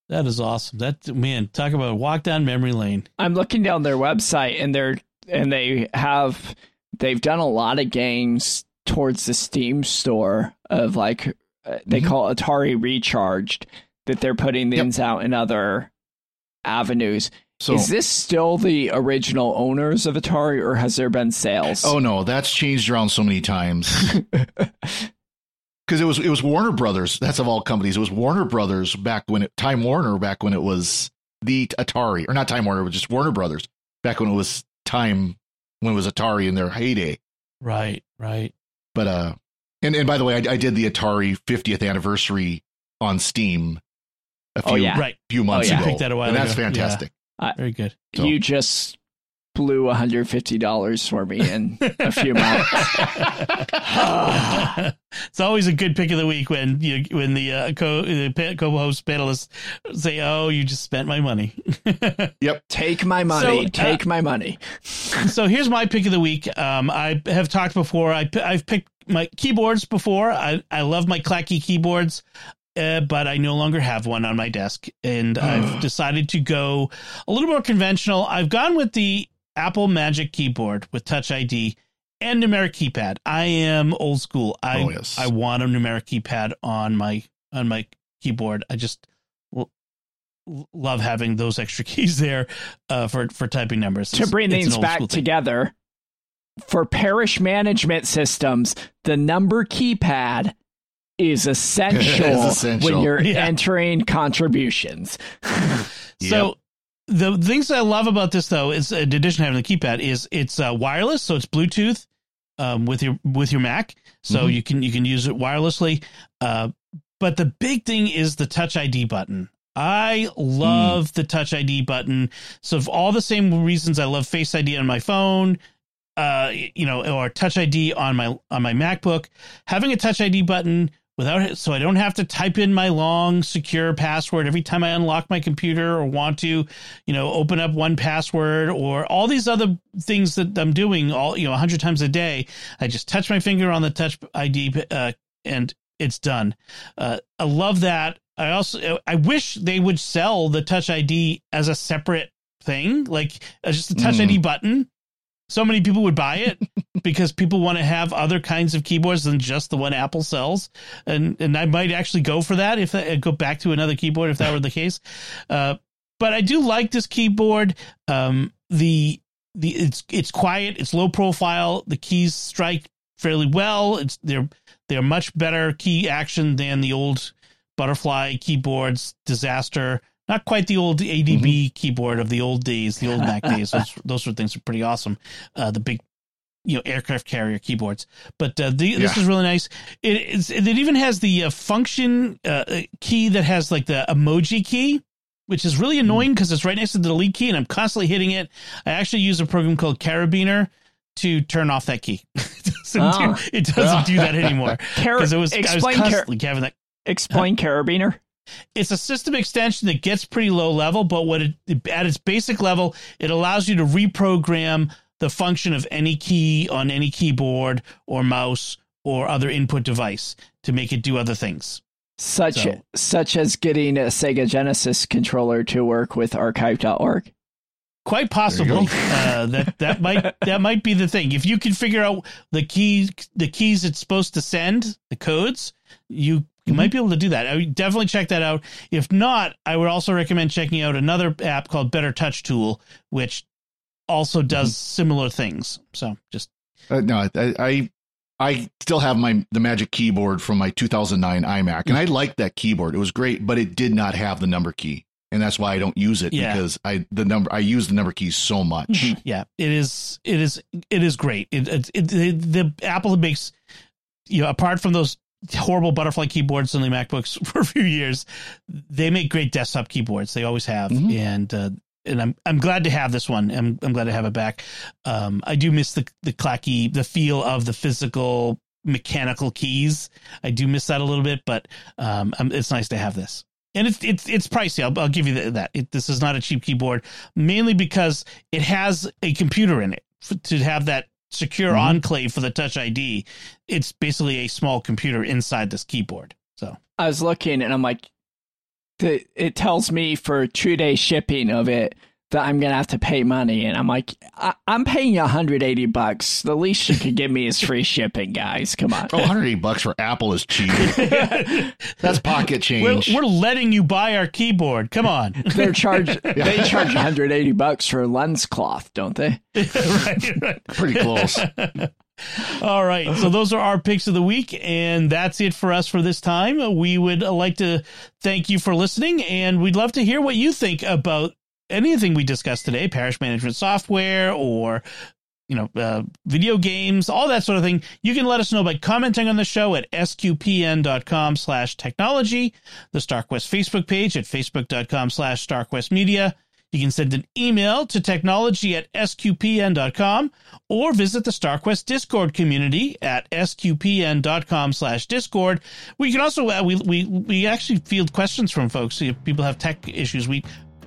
That is awesome. That man, talk about walk down memory lane. I'm looking down their website, and they're and they have they've done a lot of games towards the Steam store of like uh, they mm-hmm. call Atari Recharged that they're putting these yep. out in other avenues. So, is this still the original owners of Atari, or has there been sales? Oh no, that's changed around so many times. [laughs] Because it was it was Warner Brothers. That's of all companies. It was Warner Brothers back when it Time Warner back when it was the Atari, or not Time Warner, but just Warner Brothers back when it was Time when it was Atari in their heyday. Right, right. But uh, and and by the way, I, I did the Atari 50th anniversary on Steam a oh, few oh, yeah. right. few months oh, yeah. ago. I that a while and ago. that's fantastic. Very good. You just blew $150 for me in a few months. [laughs] [sighs] it's always a good pick of the week when you when the uh, co the co-host panelists say, "Oh, you just spent my money." [laughs] yep, take my money. So, take uh, my money. [laughs] so here's my pick of the week. Um, I have talked before. I I've picked my keyboards before. I I love my clacky keyboards uh, but I no longer have one on my desk, and I've [sighs] decided to go a little more conventional. I've gone with the Apple Magic Keyboard with Touch ID and numeric keypad. I am old school. I oh, yes. I want a numeric keypad on my on my keyboard. I just l- love having those extra [laughs] keys there uh, for for typing numbers. To bring things back together, for parish management systems, the number keypad is [laughs] essential, Is essential. when you're Yeah. entering contributions. [laughs] So the things I love about this though is in addition to having the keypad is it's uh, wireless, so it's Bluetooth um, with your with your Mac, so Mhm. you can you can use it wirelessly. Uh, but the big thing is the Touch ID button. I love the Touch ID button. So for all the same reasons I love Face ID on my phone, uh, you know, or Touch ID on my on my MacBook, having a Touch ID button without it, so I don't have to type in my long secure password every time I unlock my computer or want to, you know, open up 1Password or all these other things that I'm doing all you know a hundred times a day. I just touch my finger on the Touch ID uh, and it's done. Uh, I love that. I also I wish they would sell the Touch ID as a separate thing, like uh, just the Touch Mm. ID button. So many people would buy it [laughs] because people want to have other kinds of keyboards than just the one Apple sells, and and I might actually go for that if I go back to another keyboard if that were the case. Uh, but I do like this keyboard. Um, the the it's it's quiet, it's low profile. The keys strike fairly well. It's they're they're much better key action than the old butterfly keyboards. Disaster. Not quite the old ADB keyboard of the old days, the old [laughs] Mac days. Those, those sort of things are pretty awesome. Uh, the big, you know, aircraft carrier keyboards. But uh, the, this is really nice. It, it's, it even has the uh, function uh, key that has like the emoji key, which is really annoying because it's right next to the delete key, and I'm constantly hitting it. I actually use a program called Karabiner to turn off that key. [laughs] it doesn't, Ah. do, it doesn't do that [laughs] anymore Car- because it was I was explain, car- having that explain Karabiner. It's a system extension that gets pretty low level, but what it at its basic level, it allows you to reprogram the function of any key on any keyboard or mouse or other input device to make it do other things. Such So- such as getting a Sega Genesis controller to work with archive.org. Quite There you possibly, uh, that that might [laughs] that might be the thing. If you can figure out the keys the keys it's supposed to send, the codes, you you might mm-hmm. be able to do that. I would definitely check that out. If not, I would also recommend checking out another app called Better Touch Tool, which also mm-hmm. does similar things. So just Uh, no, I, I I still have my the Magic Keyboard from my 2009 iMac, and I mm-hmm. liked that keyboard. It was great, but it did not have the number key, and that's why I don't use it Yeah. because I the number I use the number keys so much. yeah, it is it is it is great. It, it, it the, the Apple makes you know apart from those horrible butterfly keyboards on the MacBooks [laughs] for a few years, they make great desktop keyboards. They always have, Mhm. and uh, and I'm I'm glad to have this one. I'm I'm glad to have it back. Um, I do miss the the clacky the feel of the physical mechanical keys. I do miss that a little bit, but um, um it's nice to have this. And it's it's it's pricey. I'll, I'll give you that. It, this is not a cheap keyboard, mainly because it has a computer in it to have that secure Mhm. enclave for the Touch ID. It's basically a small computer inside this keyboard. So I was looking and I'm like, it tells me for two day shipping of it that I'm gonna have to pay money, and I'm like, I, I'm paying you 180 bucks. The least you could give me is free shipping, guys. Come on. Oh, 180 bucks for Apple is cheap. [laughs] That's pocket we're, change. we're letting you buy our keyboard. Come on. [laughs] They're charge [laughs] they charge 180 bucks for lens cloth, don't they? right, right. Pretty close. All right. So those are our picks of the week, and that's it for us for this time. We would like to thank you for listening, and we'd love to hear what you think about anything we discussed today parish management software or you know uh, video games all that sort of thing you can let us know by commenting on the show at sqpn.com slash technology the starquest facebook page at facebook.com slash starquestmedia. you can send an email to technology at sqpn.com or visit the StarQuest Discord community at sqpn.com slash discord. We can also, uh, we, we, we actually field questions from folks. If people have tech issues, we,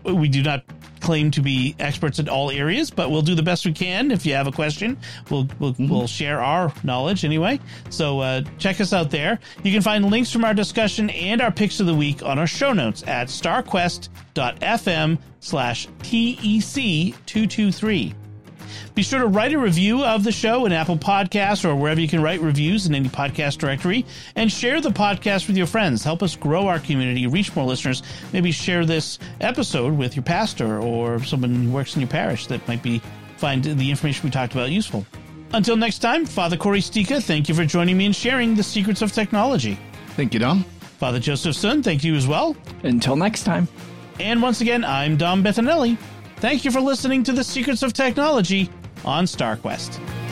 we do not claim to be experts in all areas, but we'll do the best we can. If you have a question, we'll, we'll, we'll share our knowledge anyway. So, uh, check us out there. You can find links from our discussion and our picks of the week on our show notes at starquest.fm slash TEC 223. Be sure to write a review of the show in Apple Podcasts or wherever you can write reviews in any podcast directory and share the podcast with your friends. Help us grow our community, reach more listeners. Maybe share this episode with your pastor or someone who works in your parish that might be find the information we talked about useful. Until next time, Father Cory Sticha, thank you for joining me and sharing the secrets of technology. Thank you, Dom. Father Joseph Sund, thank you as well. Until next time. And once again, I'm Dom Bettinelli. Thank you for listening to the Secrets of Technology on StarQuest.